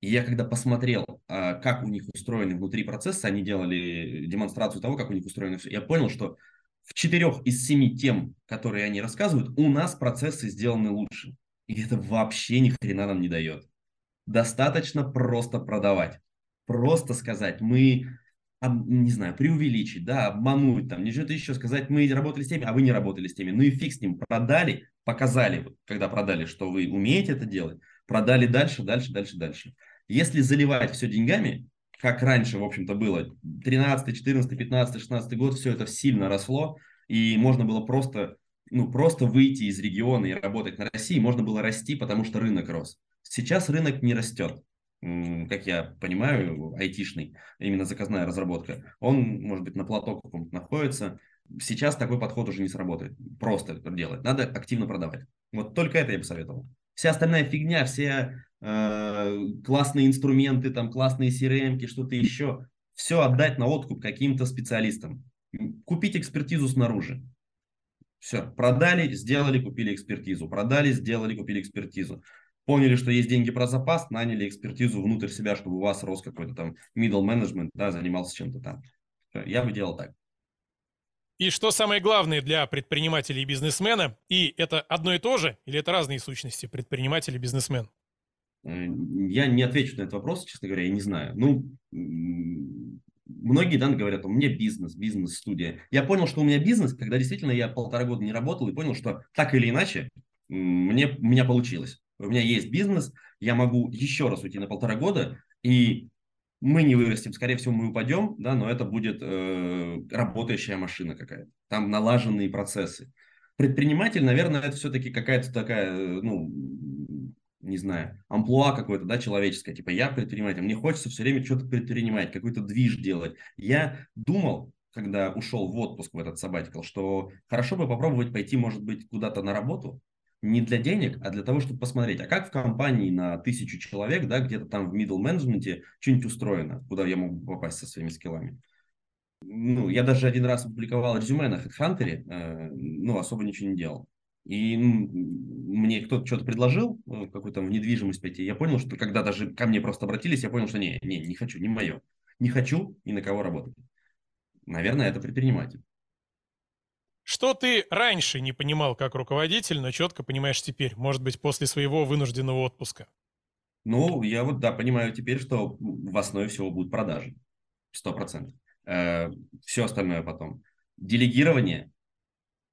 И я когда посмотрел, а, как у них устроены внутри процесса, они делали демонстрацию того, как у них устроено все, я понял, что в четырех из семи тем, которые они рассказывают, у нас процессы сделаны лучше. И это вообще ни хрена нам не дает. Достаточно просто продавать просто сказать, мы не знаю, преувеличить, да, обмануть, там, не что-то еще сказать, мы работали с теми, а вы не работали с теми. Ну и фиг с ним, продали, показали, когда продали, что вы умеете это делать, продали дальше, дальше, дальше, дальше. Если заливать все деньгами, как раньше, в общем-то, было, 13, 14, 15, 16 год, все это сильно росло, и можно было просто, ну, просто выйти из региона и работать на России, можно было расти, потому что рынок рос. Сейчас рынок не растет как я понимаю, айтишный, именно заказная разработка, он, может быть, на плато каком-то находится. Сейчас такой подход уже не сработает. Просто делать. Надо активно продавать. Вот только это я бы советовал. Вся остальная фигня, все э, классные инструменты, там классные CRM, что-то еще, все отдать на откуп каким-то специалистам. Купить экспертизу снаружи. Все, продали, сделали, купили экспертизу. Продали, сделали, купили экспертизу поняли, что есть деньги про запас, наняли экспертизу внутрь себя, чтобы у вас рос какой-то там middle management, да, занимался чем-то там. Я бы делал так. И что самое главное для предпринимателя и бизнесмена? И это одно и то же или это разные сущности, предприниматель и бизнесмен? Э, я не отвечу на этот вопрос, честно говоря, я не знаю. Ну, многие да, говорят, у меня бизнес, бизнес-студия. Я понял, что у меня бизнес, когда действительно я полтора года не работал и понял, что так или иначе мне, у меня получилось у меня есть бизнес, я могу еще раз уйти на полтора года, и мы не вырастем, скорее всего, мы упадем, да, но это будет э, работающая машина какая-то, там налаженные процессы. Предприниматель, наверное, это все-таки какая-то такая, э, ну, не знаю, амплуа какое-то, да, человеческое, типа я предприниматель, мне хочется все время что-то предпринимать, какой-то движ делать. Я думал, когда ушел в отпуск в этот сабатикал, что хорошо бы попробовать пойти, может быть, куда-то на работу, не для денег, а для того, чтобы посмотреть, а как в компании на тысячу человек, да, где-то там в middle менеджменте что-нибудь устроено, куда я могу попасть со своими скиллами. Ну, я даже один раз опубликовал резюме на HeadHunter, э, ну, особо ничего не делал. И мне кто-то что-то предложил, э, какую-то в недвижимость пойти. Я понял, что когда даже ко мне просто обратились, я понял, что не, не, не хочу, не мое. Не хочу ни на кого работать. Наверное, это предприниматель. Что ты раньше не понимал как руководитель, но четко понимаешь теперь, может быть, после своего вынужденного отпуска? Ну, я вот, да, понимаю теперь, что в основе всего будут продажи. Сто процентов. Э, все остальное потом. Делегирование.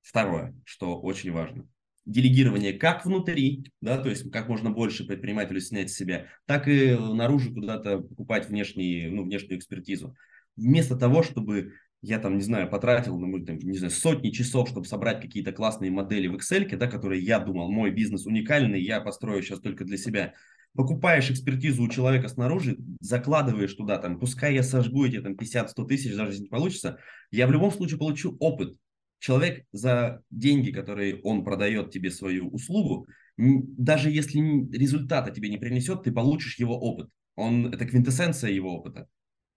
Второе, что очень важно. Делегирование как внутри, да, то есть как можно больше предпринимателю снять с себя, так и наружу куда-то покупать внешние, ну, внешнюю экспертизу. Вместо того, чтобы я там, не знаю, потратил, ну, там, не знаю, сотни часов, чтобы собрать какие-то классные модели в Excel, да, которые я думал, мой бизнес уникальный, я построю сейчас только для себя. Покупаешь экспертизу у человека снаружи, закладываешь туда, там, пускай я сожгу эти там 50-100 тысяч, даже если не получится, я в любом случае получу опыт. Человек за деньги, которые он продает тебе свою услугу, даже если результата тебе не принесет, ты получишь его опыт. Он, это квинтэссенция его опыта.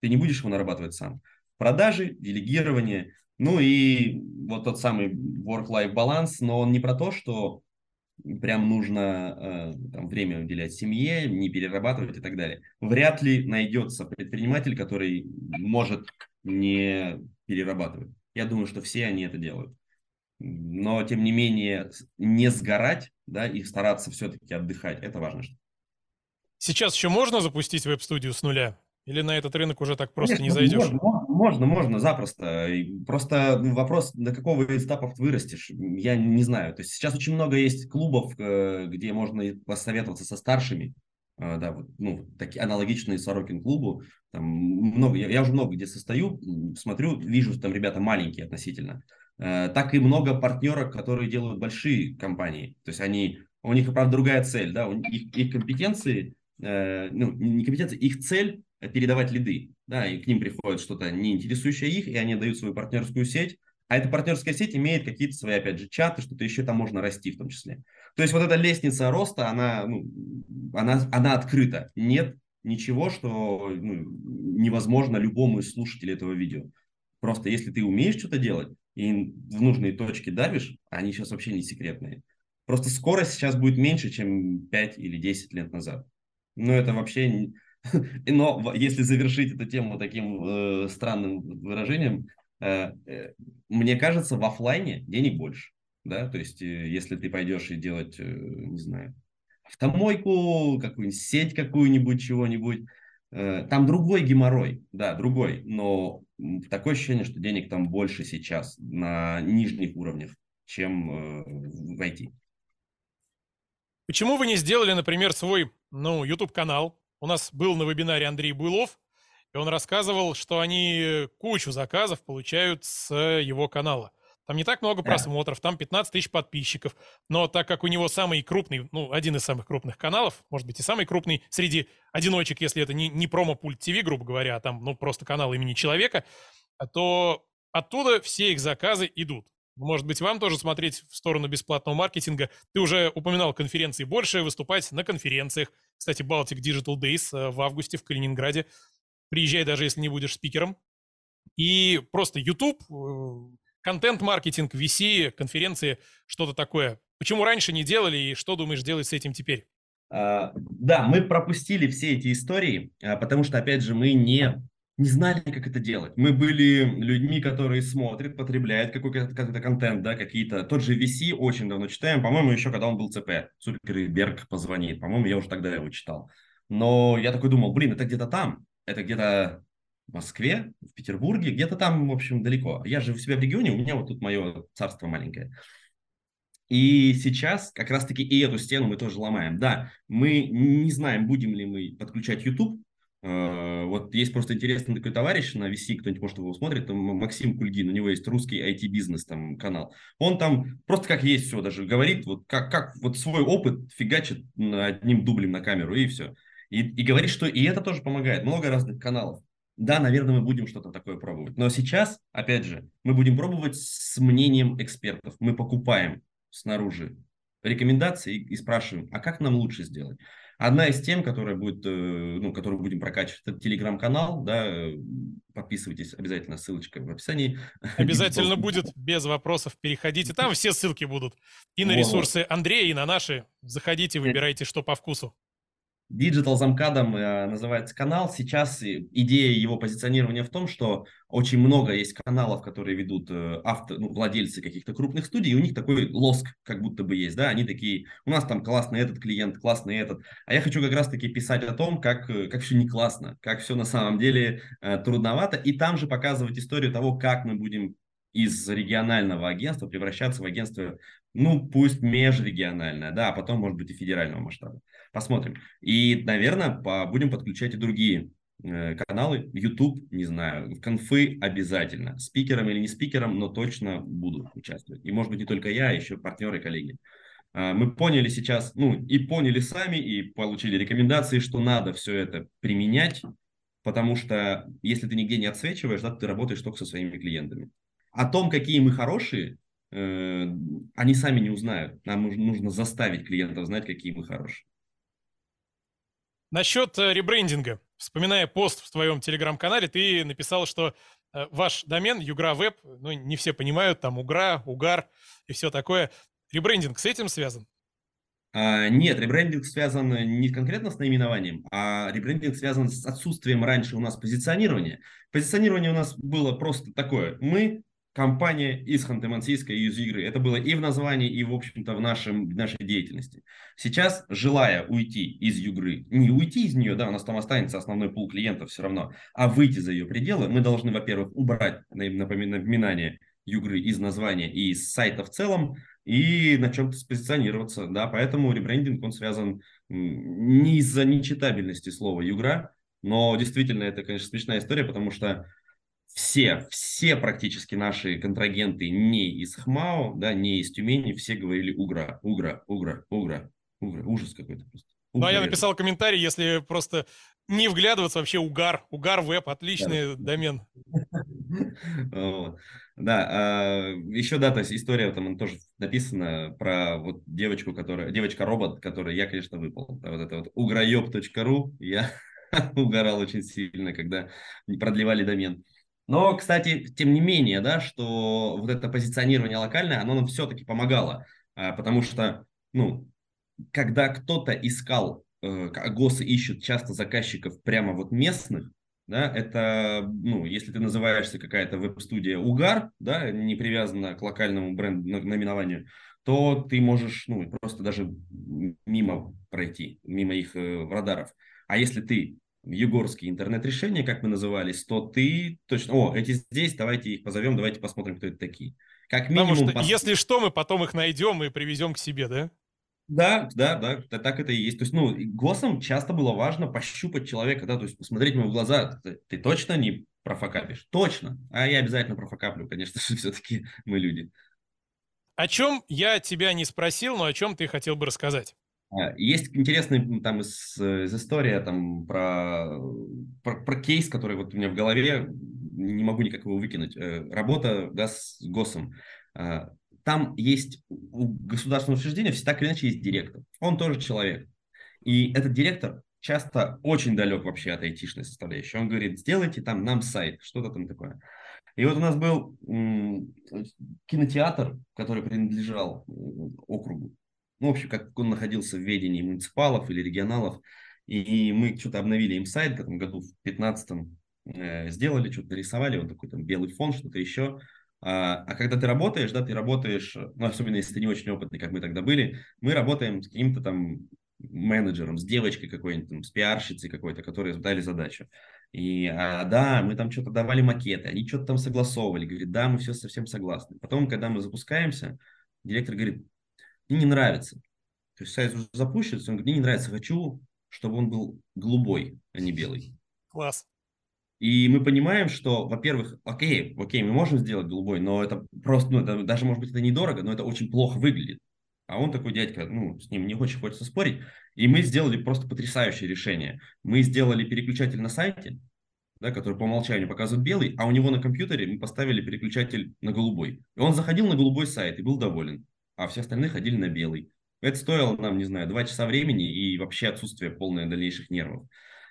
Ты не будешь его нарабатывать сам продажи, делегирование, ну и вот тот самый work-life баланс, но он не про то, что прям нужно э, там, время уделять семье, не перерабатывать и так далее. Вряд ли найдется предприниматель, который может не перерабатывать. Я думаю, что все они это делают. Но, тем не менее, не сгорать, да, и стараться все-таки отдыхать, это важно. Сейчас еще можно запустить веб-студию с нуля? Или на этот рынок уже так просто Конечно, не зайдешь? Можно, можно, можно, запросто. Просто вопрос, до какого из этапов ты вырастешь, я не знаю. То есть сейчас очень много есть клубов, э, где можно посоветоваться со старшими, э, да, вот, ну, такие аналогичные Сорокин клубу. Там много, я, я уже много где состою, смотрю, вижу, там ребята маленькие относительно. Э, так и много партнеров, которые делают большие компании. То есть они, у них, правда, другая цель, да, их, их компетенции, ну, не компетенции, их цель передавать лиды, да, и к ним приходит что-то не интересующее их, и они дают свою партнерскую сеть, а эта партнерская сеть имеет какие-то свои, опять же, чаты, что-то еще там можно расти в том числе. То есть вот эта лестница роста, она, ну, она, она открыта. Нет ничего, что ну, невозможно любому из слушателей этого видео. Просто если ты умеешь что-то делать и в нужные точки давишь, они сейчас вообще не секретные. Просто скорость сейчас будет меньше, чем 5 или 10 лет назад. Но это вообще но если завершить эту тему таким э, странным выражением, э, э, мне кажется, в офлайне денег больше. Да? То есть, э, если ты пойдешь и делать, э, не знаю, автомойку, какую-нибудь сеть какую-нибудь, чего-нибудь, Э, там другой геморрой, да, другой, но такое ощущение, что денег там больше сейчас на нижних уровнях, чем э, в IT. Почему вы не сделали, например, свой, ну, YouTube-канал? У нас был на вебинаре Андрей Буйлов, и он рассказывал, что они кучу заказов получают с его канала. Там не так много просмотров, там 15 тысяч подписчиков. Но так как у него самый крупный, ну, один из самых крупных каналов, может быть, и самый крупный среди одиночек, если это не, не промо-пульт ТВ, грубо говоря, а там, ну, просто канал имени человека, то оттуда все их заказы идут. Может быть, вам тоже смотреть в сторону бесплатного маркетинга. Ты уже упоминал конференции больше, выступать на конференциях. Кстати, Baltic Digital Days э, в августе в Калининграде. Приезжай, даже если не будешь спикером. И просто YouTube, э, контент-маркетинг, VC, конференции, что-то такое. Почему раньше не делали и что думаешь делать с этим теперь? А, да, мы пропустили все эти истории, а, потому что, опять же, мы не, не знали, как это делать. Мы были людьми, которые смотрят, потребляют какой-то, контент, да, какие-то. Тот же VC очень давно читаем, по-моему, еще когда он был ЦП. Цукерберг позвонит, по-моему, я уже тогда его читал. Но я такой думал, блин, это где-то там, это где-то в Москве, в Петербурге, где-то там, в общем, далеко. Я же у себя в регионе, у меня вот тут мое царство маленькое. И сейчас как раз-таки и эту стену мы тоже ломаем. Да, мы не знаем, будем ли мы подключать YouTube. Э, вот есть просто интересный такой товарищ на VC, кто-нибудь может его смотрит, там Максим Кульгин, у него есть русский IT-бизнес там канал. Он там просто как есть все даже говорит, вот как, как вот свой опыт фигачит одним дублем на камеру и все. И, и говорит, что и это тоже помогает. Много разных каналов да, наверное, мы будем что-то такое пробовать. Но сейчас, опять же, мы будем пробовать с мнением экспертов. Мы покупаем снаружи рекомендации и, и спрашиваем, а как нам лучше сделать? Одна из тем, которая будет, э, ну, которую будем прокачивать, это телеграм-канал, да, э, подписывайтесь обязательно, ссылочка в описании. Обязательно будет, без вопросов, переходите, там все ссылки будут. И на ресурсы Андрея, и на наши. Заходите, выбирайте, что по вкусу. Digital замкадом э, называется канал. Сейчас идея его позиционирования в том, что очень много есть каналов, которые ведут э, авто, ну, владельцы каких-то крупных студий, и у них такой лоск как будто бы есть, да, они такие, у нас там классный этот клиент, классный этот, а я хочу как раз-таки писать о том, как, э, как все не классно, как все на самом деле э, трудновато, и там же показывать историю того, как мы будем из регионального агентства превращаться в агентство, ну, пусть межрегиональное, да, а потом, может быть, и федерального масштаба. Посмотрим. И, наверное, будем подключать и другие э, каналы. YouTube, не знаю, конфы обязательно. Спикером или не спикером, но точно буду участвовать. И, может быть, не только я, а еще партнеры, коллеги. Э, мы поняли сейчас, ну, и поняли сами, и получили рекомендации, что надо все это применять, потому что если ты нигде не отсвечиваешь, да, ты работаешь только со своими клиентами. О том, какие мы хорошие, э, они сами не узнают. Нам нужно заставить клиентов знать, какие мы хорошие. Насчет э, ребрендинга. Вспоминая пост в твоем телеграм-канале, ты написал, что э, ваш домен Югра Веб, ну, не все понимают, там Угра, Угар и все такое. Ребрендинг с этим связан? А, нет, ребрендинг связан не конкретно с наименованием, а ребрендинг связан с отсутствием раньше у нас позиционирования. Позиционирование у нас было просто такое. Мы компания из Ханты-Мансийска из игры. Это было и в названии, и, в общем-то, в, нашем, в нашей деятельности. Сейчас, желая уйти из Югры, не уйти из нее, да, у нас там останется основной пул клиентов все равно, а выйти за ее пределы, мы должны, во-первых, убрать напоминание Югры из названия и из сайта в целом, и на чем-то спозиционироваться, да, поэтому ребрендинг, он связан не из-за нечитабельности слова Югра, но действительно это, конечно, смешная история, потому что все, все практически наши контрагенты не из ХМАО, да, не из Тюмени, все говорили Угра, Угра, Угра, Угра, Угра. Ужас какой-то просто. Ну, а я написал комментарий, если просто не вглядываться, вообще Угар, Угар Веб, отличный да. домен. Да, а, еще, да, то есть история там тоже написана про вот девочку, которая, девочка-робот, которой я, конечно, выпал. Вот это вот угроеб.ру, я угорал очень сильно, когда продлевали домен. Но, кстати, тем не менее, да, что вот это позиционирование локальное, оно нам все-таки помогало, а, потому что, ну, когда кто-то искал, э, ГОСы ищут часто заказчиков прямо вот местных, да, это, ну, если ты называешься какая-то веб-студия Угар, да, не привязана к локальному бренду наименованию, то ты можешь, ну, просто даже мимо пройти, мимо их э, радаров. А если ты югорские интернет-решения, как мы назывались, то ты точно, о, эти здесь, давайте их позовем, давайте посмотрим, кто это такие. Как минимум... Потому что, пос... если что, мы потом их найдем и привезем к себе, да? Да, да, да, так это и есть. То есть, ну, ГОСам часто было важно пощупать человека, да, то есть посмотреть ему в глаза, ты, ты точно не профокапишь? Точно. А я обязательно профокаплю, конечно же, все-таки мы люди. О чем я тебя не спросил, но о чем ты хотел бы рассказать? А, есть интересный там из, из история там про, про, про кейс, который вот у меня в голове, не могу никак его выкинуть. Э, работа да, с ГОСом. Там есть у государственного учреждения всегда так или иначе есть директор. Он тоже человек. И этот директор часто очень далек вообще от айтишной составляющей. Он говорит, сделайте там нам сайт, что-то там такое. И вот у нас был кинотеатр, который принадлежал округу. Ну, в общем, как он находился в ведении муниципалов или регионалов. И мы что-то обновили им сайт в этом году, в 15-м, э, сделали, что-то нарисовали, вот такой там белый фон, что-то еще. А, а когда ты работаешь, да, ты работаешь, ну, особенно если ты не очень опытный, как мы тогда были, мы работаем с каким-то там менеджером, с девочкой какой-нибудь, там, с пиарщицей какой-то, которые дали задачу. И а, да, мы там что-то давали макеты, они что-то там согласовывали, говорит, да, мы все совсем согласны. Потом, когда мы запускаемся, директор говорит, мне не нравится. То есть сайт уже запущен, он говорит, мне не нравится, хочу, чтобы он был голубой, а не белый. Класс. И мы понимаем, что, во-первых, окей, окей, мы можем сделать голубой, но это просто, ну, это, даже, может быть, это недорого, но это очень плохо выглядит. А он такой дядька, ну, с ним не очень хочется спорить. И мы сделали просто потрясающее решение. Мы сделали переключатель на сайте, да, который по умолчанию показывает белый, а у него на компьютере мы поставили переключатель на голубой. И он заходил на голубой сайт и был доволен, а все остальные ходили на белый. Это стоило нам, не знаю, два часа времени и вообще отсутствие полное дальнейших нервов.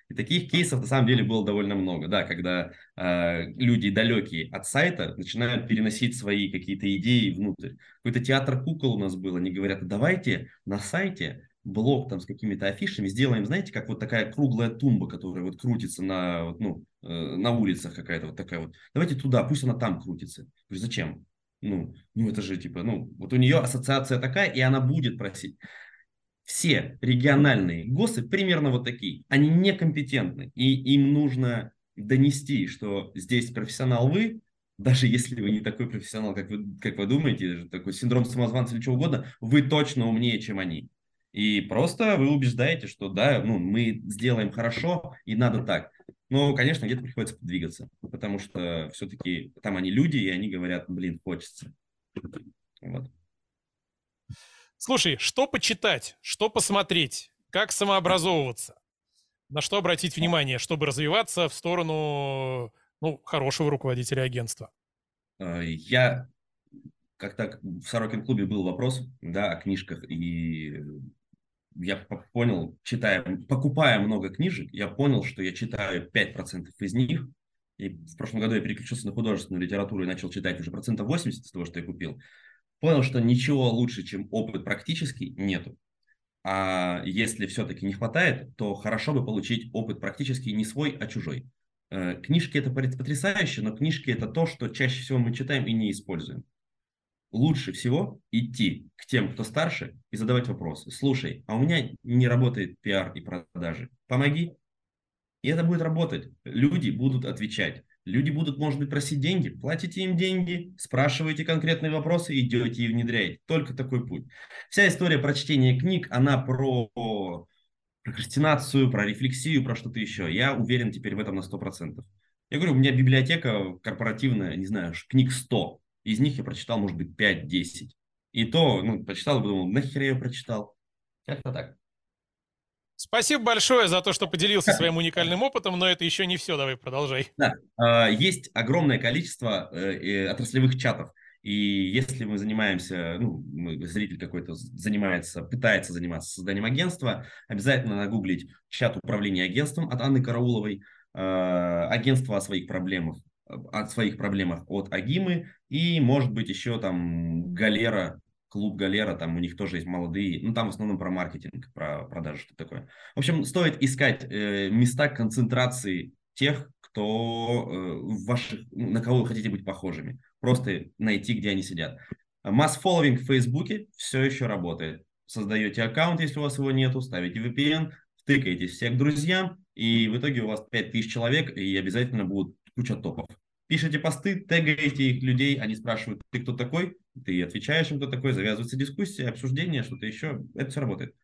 И таких кейсов на самом деле было довольно много, да, когда э, люди далекие от сайта начинают переносить свои какие-то идеи внутрь. Какой-то театр кукол у нас был, они говорят, давайте на сайте блок там с какими-то афишами сделаем, знаете, как вот такая круглая тумба, которая вот крутится на, ну, э, на улицах какая-то вот такая вот. Давайте туда, пусть она там крутится. Я говорю, зачем? Ну, ну это же типа, ну, вот у нее ассоциация такая, и она будет просить все региональные ГОСы примерно вот такие. Они некомпетентны, и им нужно донести, что здесь профессионал вы, даже если вы не такой профессионал, как вы, как вы думаете, такой синдром самозванца или чего угодно, вы точно умнее, чем они. И просто вы убеждаете, что да, ну, мы сделаем хорошо, и надо так. Но, конечно, где-то приходится подвигаться, потому что все-таки там они люди, и они говорят, блин, хочется. Вот. Слушай, что почитать, что посмотреть, как самообразовываться, на что обратить внимание, чтобы развиваться в сторону ну, хорошего руководителя агентства? Э, я как-то в Сорокин клубе был вопрос да, о книжках, и я понял, читая, покупая много книжек, я понял, что я читаю 5% из них, и в прошлом году я переключился на художественную литературу и начал читать уже процентов 80 из того, что я купил понял, что ничего лучше, чем опыт практический, нету. А если все-таки не хватает, то хорошо бы получить опыт практически не свой, а чужой. Э, книжки это потрясающе, но книжки это то, что чаще всего мы читаем и не используем. Лучше всего идти к тем, кто старше, и задавать вопросы. Слушай, а у меня не работает пиар и продажи. Помоги. И это будет работать. Люди будут отвечать. Люди будут, может быть, просить деньги, платите им деньги, спрашиваете конкретные вопросы, идете и внедряете. Только такой путь. Вся история про чтение книг, она про прокрастинацию, про рефлексию, про что-то еще. Я уверен теперь в этом на 100%. Я говорю, у меня библиотека корпоративная, не знаю, книг 100. Из них я прочитал, может быть, 5-10. И то, ну, прочитал и подумал, нахер я ее прочитал? Как-то так. Спасибо большое за то, что поделился своим уникальным опытом, но это еще не все, давай продолжай. Да, а, есть огромное количество э, отраслевых чатов, и если мы занимаемся, ну, зритель какой-то занимается, пытается заниматься созданием агентства, обязательно нагуглить чат управления агентством от Анны Карауловой, а, агентство о своих проблемах, о своих проблемах от Агимы, и, может быть, еще там Галера клуб Галера, там у них тоже есть молодые, ну там в основном про маркетинг, про продажи, что такое. В общем, стоит искать э, места концентрации тех, кто э, ваших, ну, на кого вы хотите быть похожими. Просто найти, где они сидят. Масс-фолловинг в Фейсбуке все еще работает. Создаете аккаунт, если у вас его нету, ставите VPN, тыкаетесь всех друзьям, и в итоге у вас 5000 человек, и обязательно будут куча топов. Пишите посты, тегаете их людей, они спрашивают, ты кто такой, ты отвечаешь им, кто такой, завязывается дискуссия, обсуждение, что-то еще, это все работает.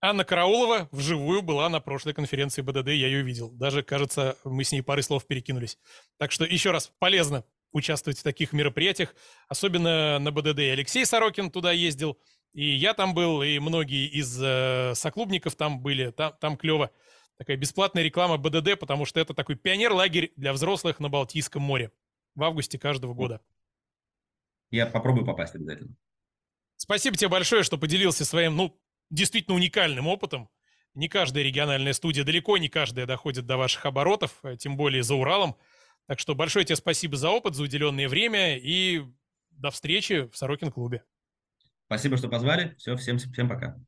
Анна Караулова вживую была на прошлой конференции БДД, я ее видел. Даже, кажется, мы с ней пары слов перекинулись. Так что еще раз, полезно участвовать в таких мероприятиях, особенно на БДД. Алексей Сорокин туда ездил, и я там был, и многие из э, соклубников там были, там, там клево. Такая бесплатная реклама БДД, потому что это такой пионер-лагерь для взрослых на Балтийском море в августе каждого года. Я попробую попасть обязательно. Спасибо тебе большое, что поделился своим, ну, действительно уникальным опытом. Не каждая региональная студия, далеко не каждая доходит до ваших оборотов, э, тем более за Уралом. Так что большое тебе спасибо за опыт, за уделенное время и до встречи в Сорокин клубе. Спасибо, что позвали. Все, всем, всем пока.